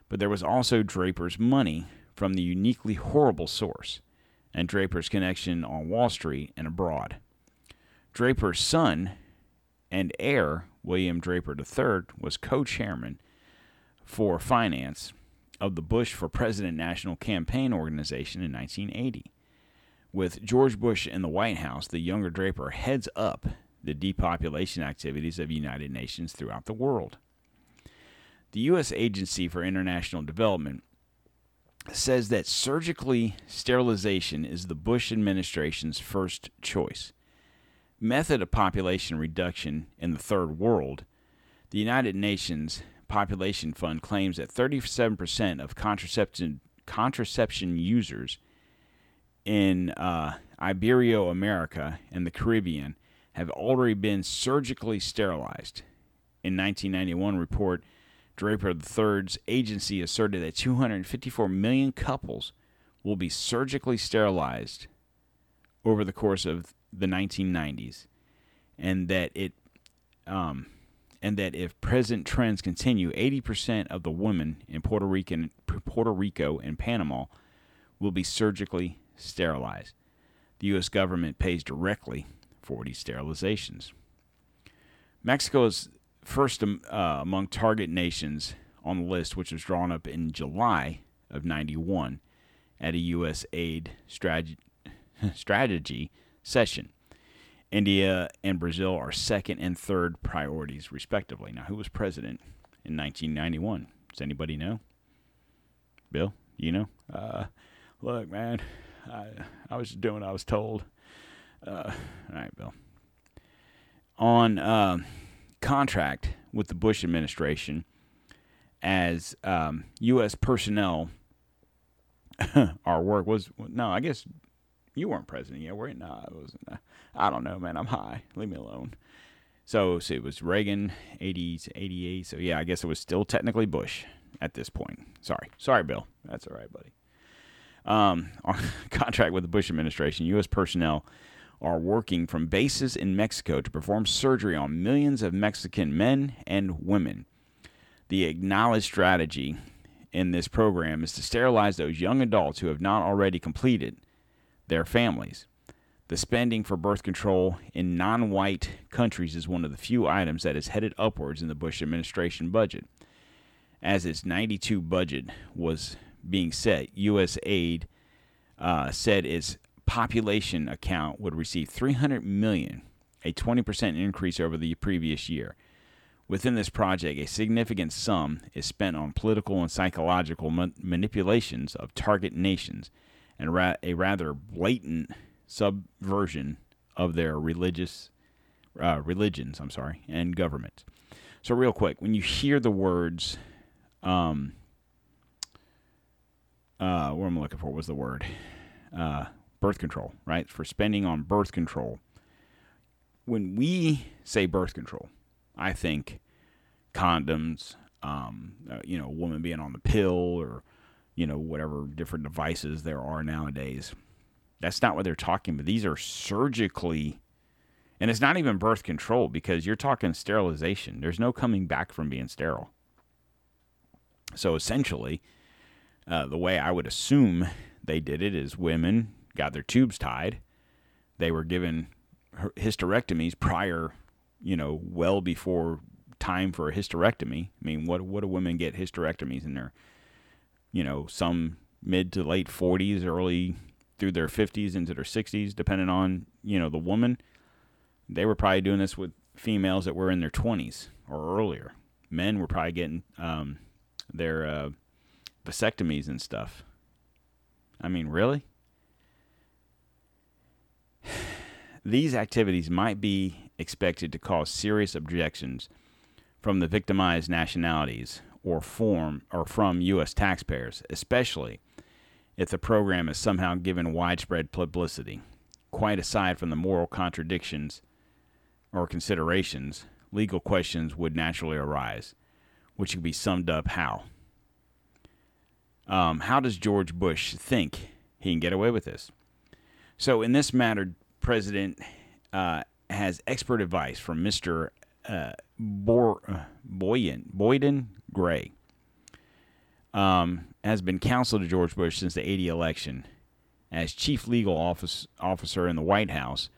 but there was also Draper's money from the uniquely horrible source and Draper's connection on Wall Street and abroad. Draper's son and heir, William Draper III, was co chairman for finance of the Bush for President National Campaign Organization in 1980. With George Bush in the White House, the younger Draper heads up the depopulation activities of United Nations throughout the world. The U.S. Agency for International Development says that surgically sterilization is the Bush administration's first choice. Method of population reduction in the third world, the United Nations Population Fund claims that 37% of contraception contraception users in uh, Ibero-America and the Caribbean have already been surgically sterilized. In 1991 report, Draper III's agency asserted that 254 million couples will be surgically sterilized over the course of the 1990s, and that it um, and that if present trends continue, 80% of the women in Puerto Rican Puerto Rico and Panama will be surgically sterilized. The U.S. government pays directly for these sterilizations. Mexico is first um, uh, among target nations on the list, which was drawn up in July of 91 at a U.S. aid strategy, strategy session. India and Brazil are second and third priorities, respectively. Now, who was president in 1991? Does anybody know? Bill, you know? Uh, look, man, I, I was just doing what I was told. Uh, all right, Bill. On uh, contract with the Bush administration as um, U.S. personnel, our work was, no, I guess you weren't president yet, were you? No, I wasn't. Uh, I don't know, man. I'm high. Leave me alone. So, so it was Reagan, 80 to 88. So, yeah, I guess it was still technically Bush at this point. Sorry. Sorry, Bill. That's all right, buddy. Um, on contract with the Bush administration, U.S. personnel are working from bases in Mexico to perform surgery on millions of Mexican men and women. The acknowledged strategy in this program is to sterilize those young adults who have not already completed their families. The spending for birth control in non white countries is one of the few items that is headed upwards in the Bush administration budget. As its 92 budget was being set, U.S. aid uh, said its population account would receive 300 million, a 20% increase over the previous year. Within this project, a significant sum is spent on political and psychological ma- manipulations of target nations and ra- a rather blatant subversion of their religious uh, religions. I'm sorry, and government. So, real quick, when you hear the words, um, uh, what am I'm looking for was the word uh, birth control, right? For spending on birth control. When we say birth control, I think condoms, um, uh, you know, a woman being on the pill or you know, whatever different devices there are nowadays. That's not what they're talking about. These are surgically, and it's not even birth control because you're talking sterilization. There's no coming back from being sterile. So essentially, uh, the way I would assume they did it is women got their tubes tied. They were given hysterectomies prior, you know, well before time for a hysterectomy. I mean, what what do women get hysterectomies in their you know, some mid to late 40s, early through their 50s into their 60s, depending on, you know, the woman. They were probably doing this with females that were in their 20s or earlier. Men were probably getting um, their uh, vasectomies and stuff. I mean, really? These activities might be expected to cause serious objections from the victimized nationalities or form or from U.S. taxpayers, especially if the program is somehow given widespread publicity. Quite aside from the moral contradictions or considerations, legal questions would naturally arise, which could be summed up how. Um, how does George Bush think he can get away with this? So, in this matter, President uh, has expert advice from Mr. Uh, Bor- uh, Boyden, Boyden Gray um, has been counsel to George Bush since the 80 election. As chief legal office, officer in the White House,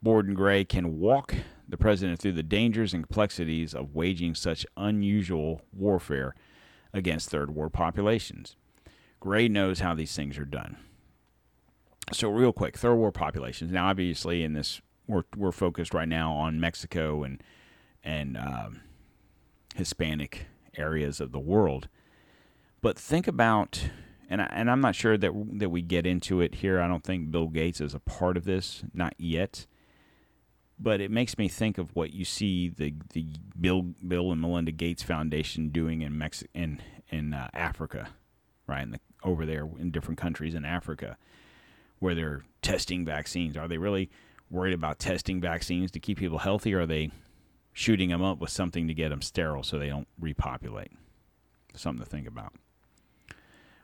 Boyden Gray can walk the president through the dangers and complexities of waging such unusual warfare against third world populations. Gray knows how these things are done. So, real quick, third world populations. Now, obviously, in this, we're, we're focused right now on Mexico and and um, Hispanic areas of the world. But think about, and I, and I'm not sure that that we get into it here. I don't think Bill Gates is a part of this, not yet. But it makes me think of what you see the the Bill Bill and Melinda Gates Foundation doing in Mexico in in uh, Africa, right? In the, over there in different countries in Africa, where they're testing vaccines. Are they really worried about testing vaccines to keep people healthy? Or are they shooting them up with something to get them sterile so they don't repopulate. Something to think about.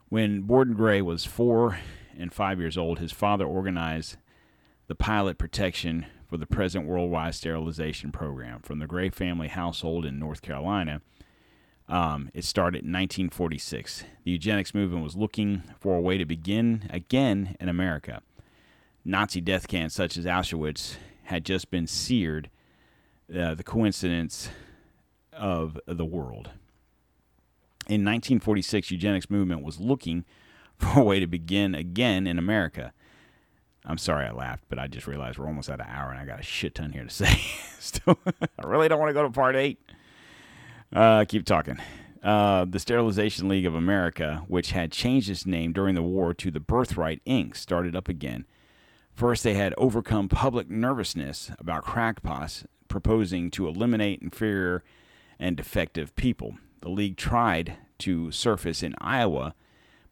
When Boyden Gray was four and five years old, his father organized the Pilot Protection for the present worldwide sterilization program from the Gray family household in North Carolina. Um, it started in 1946. The eugenics movement was looking for a way to begin again in America. Nazi death camps such as Auschwitz had just been seared, uh, the coincidence of the world. In 1946, eugenics movement was looking for a way to begin again in America. I'm sorry I laughed, but I just realized we're almost at an hour and I got a shit ton here to say. Still, I really don't want to go to part eight. Uh, keep talking. Uh, the Sterilization League of America, which had changed its name during the war to the Birthright Inc., started up again. First, they had overcome public nervousness about crackpots, proposing to eliminate inferior and defective people. The league tried to surface in Iowa,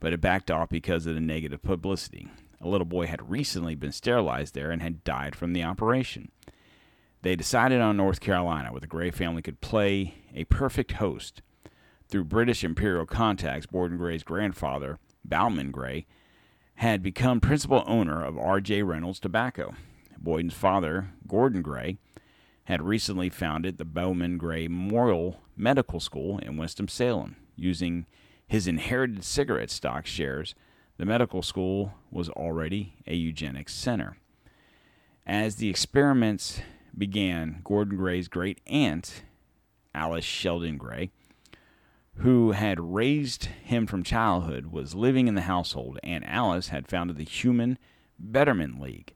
but it backed off because of the negative publicity. A little boy had recently been sterilized there and had died from the operation. They decided on North Carolina, where the Gray family could play a perfect host. Through British imperial contacts, Gordon Gray's grandfather, Bowman Gray, had become principal owner of R.J. Reynolds Tobacco. Boyden's father, Gordon Gray, had recently founded the Bowman Gray Memorial Medical School in Winston-Salem. Using his inherited cigarette stock shares, the medical school was already a eugenics center. As the experiments began, Gordon Gray's great aunt, Alice Sheldon Gray, who had raised him from childhood, was living in the household. Aunt Alice had founded the Human Betterment League,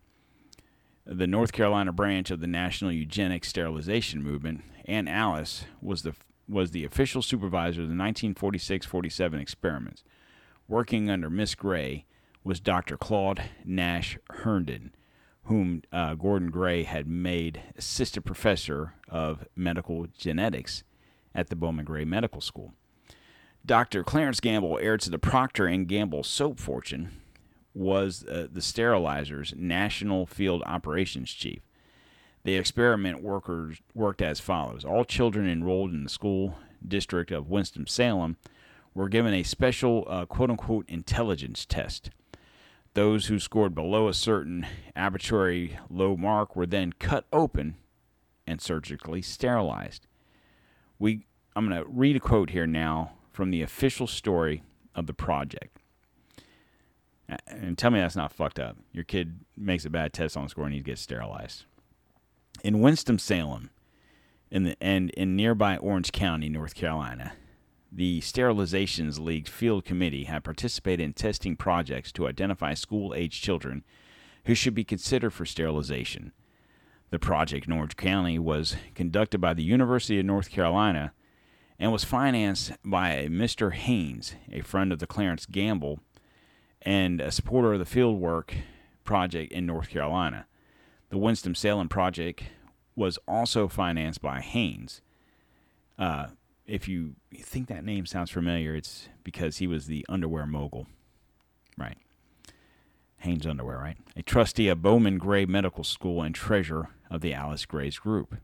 the North Carolina branch of the National Eugenics Sterilization Movement. Aunt Alice was the was the official supervisor of the 1946-47 experiments. Working under Miss Gray was Dr. Claude Nash Herndon, whom uh, Gordon Gray had made assistant professor of medical genetics at the Bowman Gray Medical School. Dr. Clarence Gamble, heir to the Procter and Gamble soap fortune, was uh, the sterilizer's national field operations chief. The experiment workers worked as follows: all children enrolled in the school district of Winston Salem were given a special uh, "quote-unquote" intelligence test. Those who scored below a certain arbitrary low mark were then cut open and surgically sterilized. We, I'm going to read a quote here now from the official story of the project. And tell me that's not fucked up. Your kid makes a bad test on score and he gets sterilized. In Winston-Salem, in the and in nearby Orange County, North Carolina, the Sterilizations League Field Committee had participated in testing projects to identify school age children who should be considered for sterilization. The project in Orange County was conducted by the University of North Carolina and was financed by Mr. Hanes, a friend of the Clarence Gamble and a supporter of the fieldwork project in North Carolina. The Winston-Salem project was also financed by Hanes. Uh, if you think that name sounds familiar, it's because he was the underwear mogul. Right. Hanes Underwear, right? A trustee of Bowman Gray Medical School and treasurer of the Alice Gray's Group.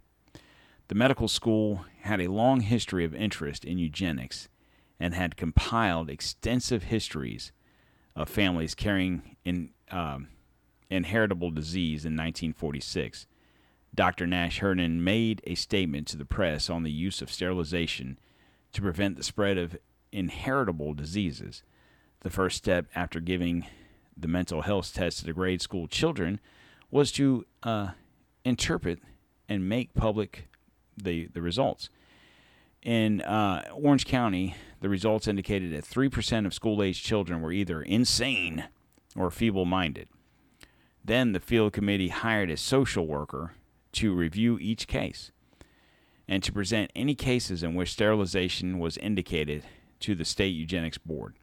The medical school had a long history of interest in eugenics and had compiled extensive histories of families carrying in, um, inheritable disease in 1946. Dr. Nash Herndon made a statement to the press on the use of sterilization to prevent the spread of inheritable diseases. The first step after giving the mental health test to the grade school children was to uh, interpret and make public the, the results. In uh, Orange County, the results indicated that 3% of school age children were either insane or feeble minded. Then the field committee hired a social worker to review each case and to present any cases in which sterilization was indicated to the state eugenics board,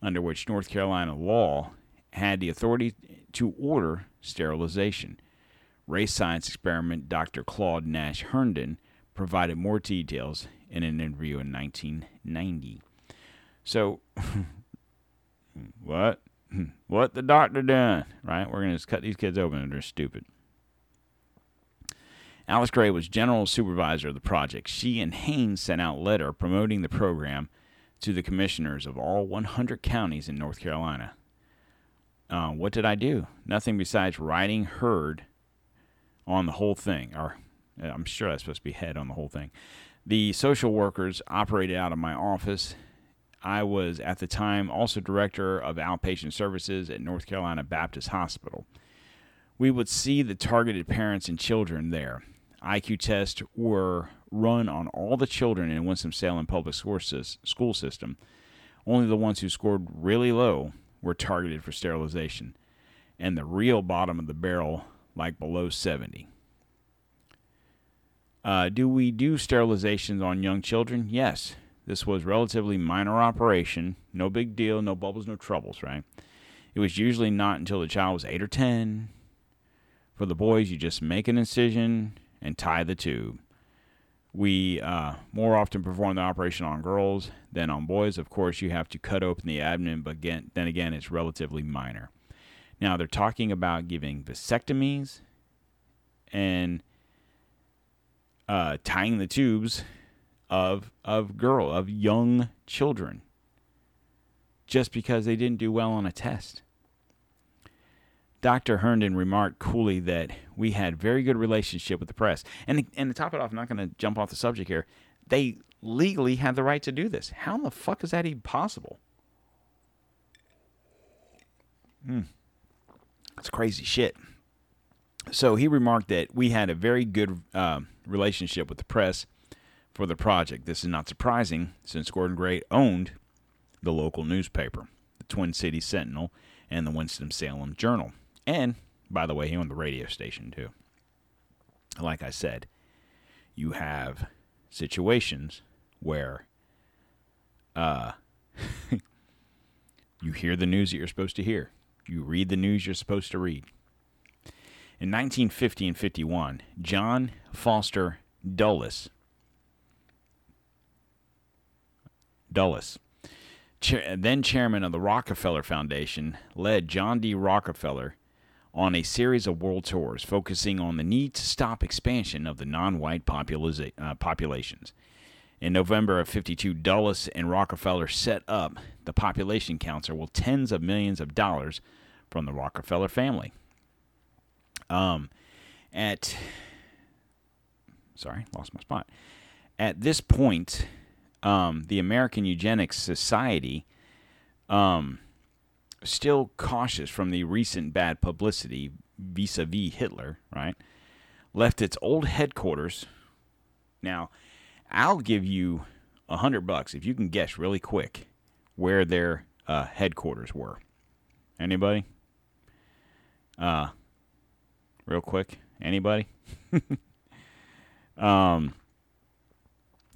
under which North Carolina law had the authority to order sterilization. Race science experiment Dr. Claude Nash Herndon provided more details in an interview in 1990. So, what? What the doctor done? Right? We're going to just cut these kids open and they're stupid. Alice Gray was general supervisor of the project. She and Hanes sent out a letter promoting the program to the commissioners of all 100 counties in North Carolina. Uh, what did I do? Nothing besides writing Herd on the whole thing, or uh, I'm sure that's supposed to be head on the whole thing. The social workers operated out of my office. I was at the time also director of outpatient services at North Carolina Baptist Hospital. We would see the targeted parents and children there. IQ tests were run on all the children in Winston-Salem public school system. Only the ones who scored really low were targeted for sterilization, and the real bottom of the barrel, like below 70. Uh, do we do sterilizations on young children? Yes. This was relatively minor operation, no big deal, no bubbles, no troubles, right? It was usually not until the child was 8 or 10. For the boys, you just make an incision and tie the tube. We uh, more often perform the operation on girls than on boys. Of course, you have to cut open the abdomen, but again, then again, it's relatively minor. Now, they're talking about giving vasectomies and uh, tying the tubes of of girl of young children just because they didn't do well on a test. Dr. Herndon remarked coolly that we had very good relationship with the press. And and to top it off, I'm not going to jump off the subject here. They legally had the right to do this. How in the fuck is that even possible? Hmm. It's crazy shit. So he remarked that we had a very good uh, relationship with the press for the project. This is not surprising since Gordon Gray owned the local newspaper, the Twin Cities Sentinel, and the Winston-Salem Journal. And, by the way, he owned the radio station too. Like I said, you have situations where uh, you hear the news that you're supposed to hear, you read the news you're supposed to read. In 1950 and 51, John Foster Dulles, Dulles, then chairman of the Rockefeller Foundation, led John D. Rockefeller on a series of world tours focusing on the need to stop expansion of the non-white uh, populations. In November of 52, Dulles and Rockefeller set up the Population Council with tens of millions of dollars from the Rockefeller family. Um, at sorry, lost my spot. At this point, um, the American Eugenics Society um, still cautious from the recent bad publicity vis a vis Hitler, right? Left its old headquarters. Now, I'll give you a hundred bucks if you can guess really quick where their uh, headquarters were. Anybody? Uh, real quick. Anybody? um.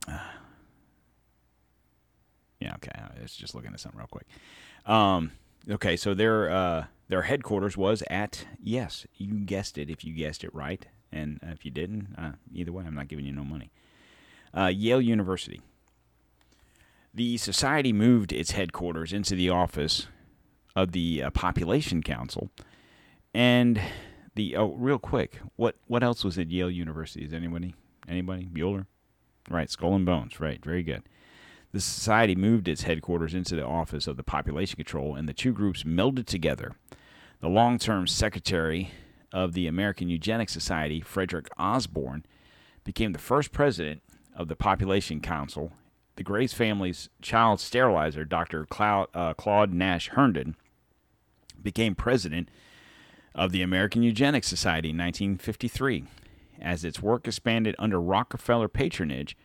Yeah, okay. It's just looking at something real quick. Um, Okay, so their uh, their headquarters was at yes, you guessed it. If you guessed it right, and if you didn't, uh, either way, I'm not giving you no money. Uh, Yale University. The society moved its headquarters into the office of the uh, Population Council, and the oh, real quick, what what else was at Yale University? Is anybody anybody Bueller? Right, Skull and Bones. Right, very good. The society moved its headquarters into the Office of the Population Control, and the two groups melded together. The long term secretary of the American Eugenics Society, Frederick Osborn, became the first president of the Population Council. The Gray's family's child sterilizer, Dr. Uh, Claude Nash Herndon, became president of the American Eugenics Society in 1953 as its work expanded under Rockefeller patronage.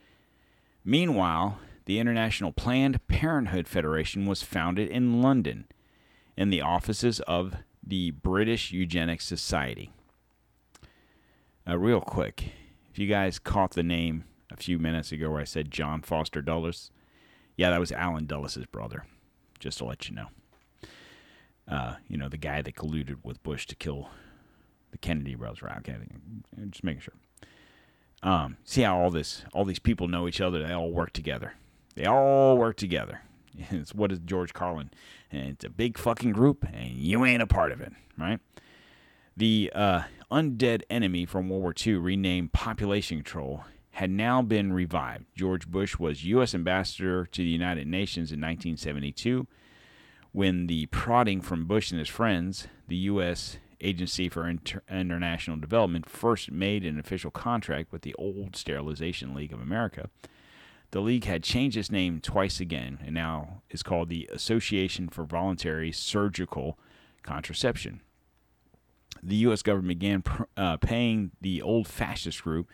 Meanwhile, the International Planned Parenthood Federation was founded in London in the offices of the British Eugenics Society. Uh, real quick, if you guys caught the name a few minutes ago where I said John Foster Dulles, yeah, that was Allen Dulles' brother, just to let you know. Uh, you know, the guy that colluded with Bush to kill the Kennedy brothers, right? Okay, just making sure. Um, see how all this, all these people know each other. They all work together. They all work together. It's what is George Carlin? And it's a big fucking group, and you ain't a part of it, right? The uh, undead enemy from World War II, renamed Population Control, had now been revived. George Bush was U.S. ambassador to the United Nations in 1972 when the prodding from Bush and his friends, the U.S. Agency for Inter- International Development first made an official contract with the old Sterilization League of America, the league had changed its name twice again and now is called the Association for Voluntary Surgical Contraception. The U.S. government began uh, paying the old fascist group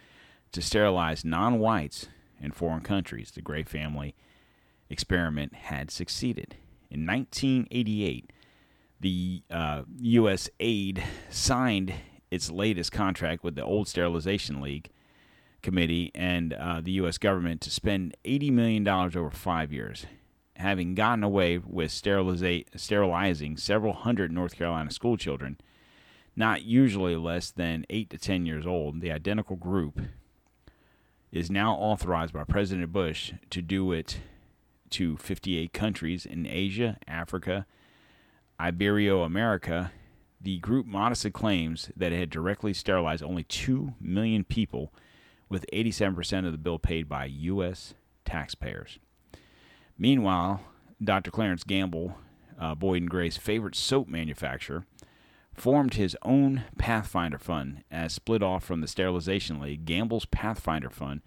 to sterilize non whites in foreign countries. The Gray family experiment had succeeded. In 1988, the uh, U.S. aid signed its latest contract with the old Sterilization League Committee and uh, the U.S. government to spend $80 million over five years. Having gotten away with sterilizing several hundred North Carolina school children, not usually less than 8 to 10 years old, the identical group is now authorized by President Bush to do it to 58 countries in Asia, Africa, Ibero-America. The group modestly claims that it had directly sterilized only 2 million people, with 87% of the bill paid by U.S. taxpayers. Meanwhile, Dr. Clarence Gamble, uh, Boyden Gray's favorite soap manufacturer, formed his own Pathfinder Fund as split off from the Sterilization League. Gamble's Pathfinder Fund,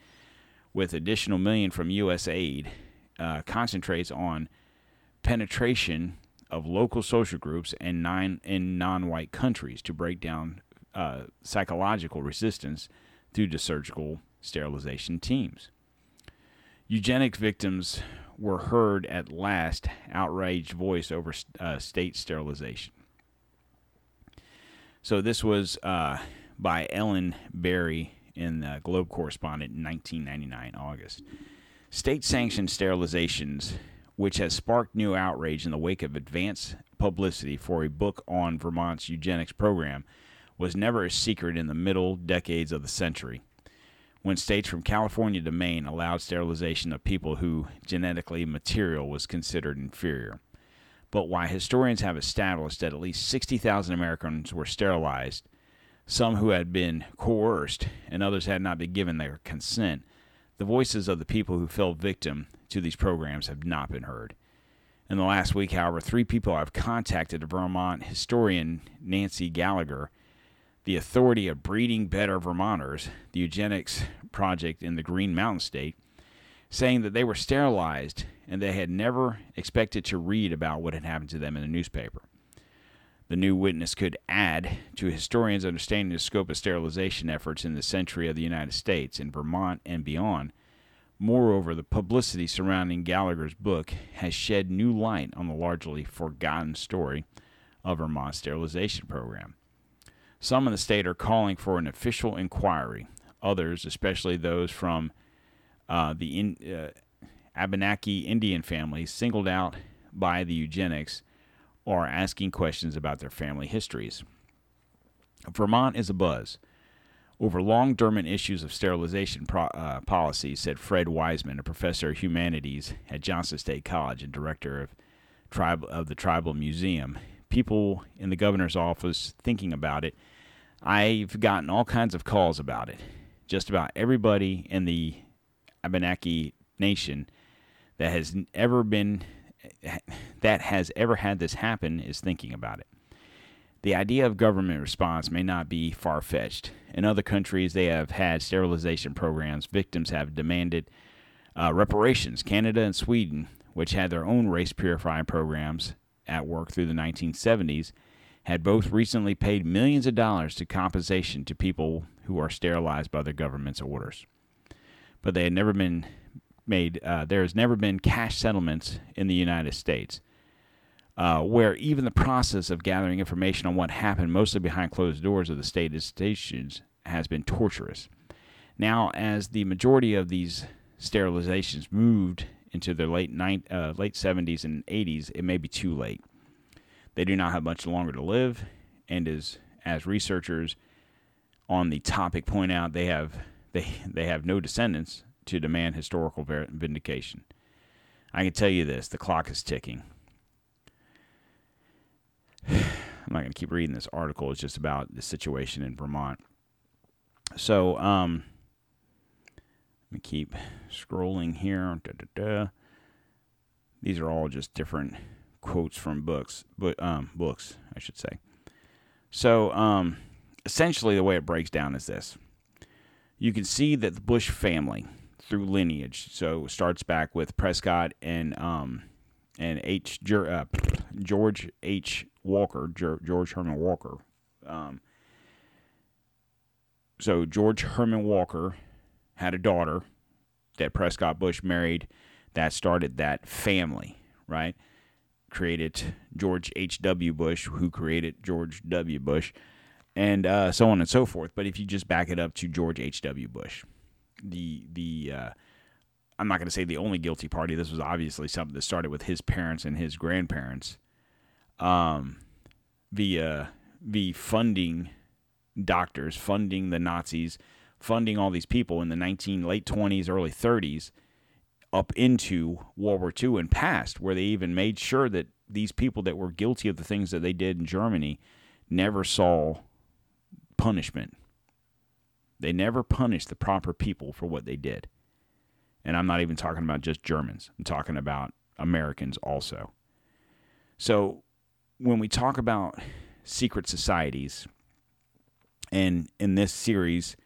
with additional million from U.S. aid, uh, concentrates on penetration of local social groups and nine in non-white countries to break down uh, psychological resistance through the surgical sterilization teams. Eugenic victims were heard at last, outraged voice over uh, state sterilization. So this was uh, by Ellen Barry in the Globe Correspondent in 1999 August. State-sanctioned sterilizations, which has sparked new outrage in the wake of advance publicity for a book on Vermont's eugenics program, was never a secret in the middle decades of the century when states from California to Maine allowed sterilization of people who genetically material was considered inferior but why historians have established that at least 60,000 Americans were sterilized, some who had been coerced and others had not been given their consent, the voices of the people who fell victim to these programs have not been heard. In the last week, however, three people have contacted a Vermont historian Nancy Gallagher, the authority of Breeding Better Vermonters, the eugenics project in the Green Mountain State, saying that they were sterilized and they had never expected to read about what had happened to them in the newspaper. The new witness could add to historians' understanding of the scope of sterilization efforts in the century of the United States, in Vermont, and beyond. Moreover, the publicity surrounding Gallagher's book has shed new light on the largely forgotten story of Vermont's sterilization program. Some in the state are calling for an official inquiry. Others, especially those from uh, the in, uh, Abenaki Indian families singled out by the eugenics are asking questions about their family histories. Vermont is a buzz over long dormant issues of sterilization pro- uh, policy, said Fred Wiseman, a professor of humanities at Johnson State College and director of, tribe, of the Tribal Museum. People in the governor's office thinking about it. I've gotten all kinds of calls about it. Just about everybody in the Abenaki nation that has ever been that has ever had this happen is thinking about it. The idea of government response may not be far fetched. In other countries, they have had sterilization programs. Victims have demanded uh, reparations. Canada and Sweden, which had their own race purifying programs at work through the 1970s, had both recently paid millions of dollars to compensation to people who are sterilized by their government's orders but they had never been made. Uh, there has never been cash settlements in the United States, uh, where even the process of gathering information on what happened, mostly behind closed doors of the state institutions, has been torturous. Now, as the majority of these sterilizations moved into their late uh, late 70s and 80s, it may be too late. They do not have much longer to live, and as as researchers on the topic point out, they have they, they have no descendants to demand historical vindication. I can tell you this the clock is ticking. I'm not going to keep reading this article. It's just about the situation in Vermont. So, um, let me keep scrolling here. Da, da, da. These are all just different quotes from books, but um, books, I should say. So, um, essentially, the way it breaks down is this: you can see that the Bush family through lineage. So it starts back with Prescott and um, and H uh, George H Walker, George Herman Walker. Um, so George Herman Walker had a daughter that Prescott Bush married. That started that family, right? Created George H. W. Bush, who created George W. Bush, and uh, so on and so forth. But if you just back it up to George H. W. Bush, the the uh, I'm not going to say the only guilty party. This was obviously something that started with his parents and his grandparents, um, via the funding doctors, funding the Nazis, funding all these people in the 19 late 20s, early 30s, up into World War II and past, where they even made sure that these people that were guilty of the things that they did in Germany never saw punishment. They never punished the proper people for what they did. And I'm not even talking about just Germans, I'm talking about Americans also. So when we talk about secret societies, and in this series,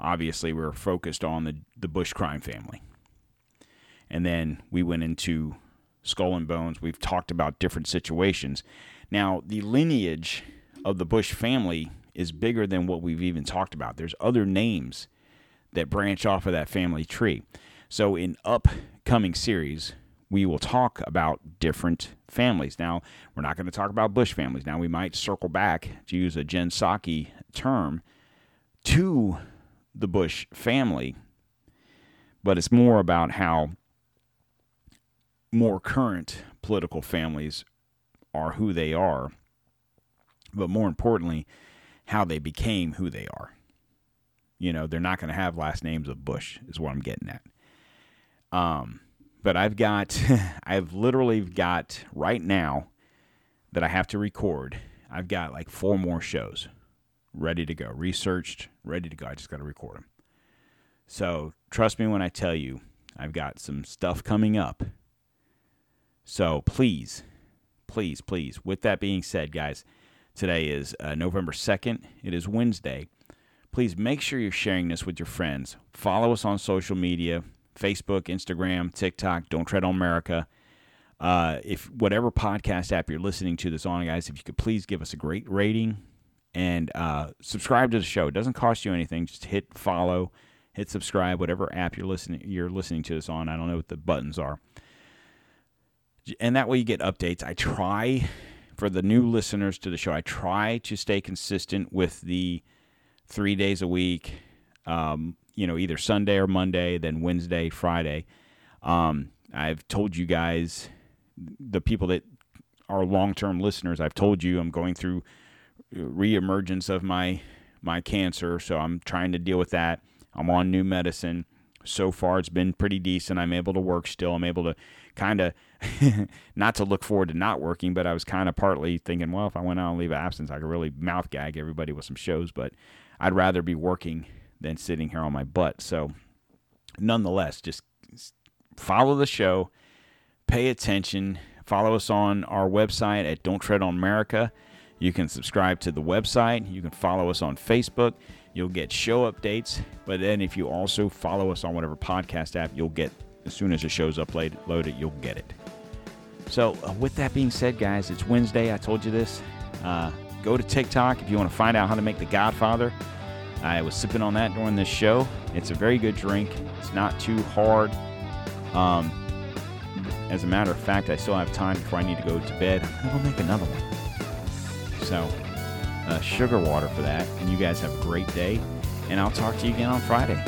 obviously, we're focused on the, the Bush crime family. And then we went into Skull and Bones. We've talked about different situations. Now, the lineage of the Bush family is bigger than what we've even talked about. There's other names that branch off of that family tree. So, in upcoming series, we will talk about different families. Now, we're not going to talk about Bush families. Now, we might circle back to use a Jen Psaki term to the Bush family, but it's more about how more current political families are who they are, but more importantly, how they became who they are. You know, they're not going to have last names of Bush, is what I'm getting at. Um, but I've got, I've literally got right now that I have to record. I've got like four more shows ready to go, researched, ready to go. I just got to record them. So trust me when I tell you, I've got some stuff coming up. So please, please, please. With that being said, guys, today is uh, November 2nd. It is Wednesday. Please make sure you're sharing this with your friends. Follow us on social media Facebook, Instagram, TikTok, Don't Tread on America. Uh, if whatever podcast app you're listening to this on, guys, if you could please give us a great rating and uh, subscribe to the show. It doesn't cost you anything. Just hit follow, hit subscribe, whatever app you're listening you're listening to this on. I don't know what the buttons are, and that way you get updates. I try for the new listeners to the show. I try to stay consistent with the three days a week. Um, you know, either Sunday or Monday, then Wednesday, Friday. Um, I've told you guys, the people that are long term listeners, I've told you I'm going through reemergence of my my cancer, so I'm trying to deal with that. I'm on new medicine. So far, it's been pretty decent. I'm able to work still. I'm able to kind of not to look forward to not working, but I was kind of partly thinking, well, if I went out and leave absence, I could really mouth gag everybody with some shows, but I'd rather be working than sitting here on my butt. So, nonetheless, just follow the show, pay attention, follow us on our website at Don't Tread on America. You can subscribe to the website. You can follow us on Facebook. You'll get show updates. But then, if you also follow us on whatever podcast app, you'll get as soon as the show's uploaded, you'll get it. So, uh, with that being said, guys, it's Wednesday. I told you this. Uh, go to TikTok if you want to find out how to make the Godfather. I was sipping on that during this show. It's a very good drink. It's not too hard. Um, as a matter of fact, I still have time before I need to go to bed. To make another one. So, uh, sugar water for that. And you guys have a great day. And I'll talk to you again on Friday.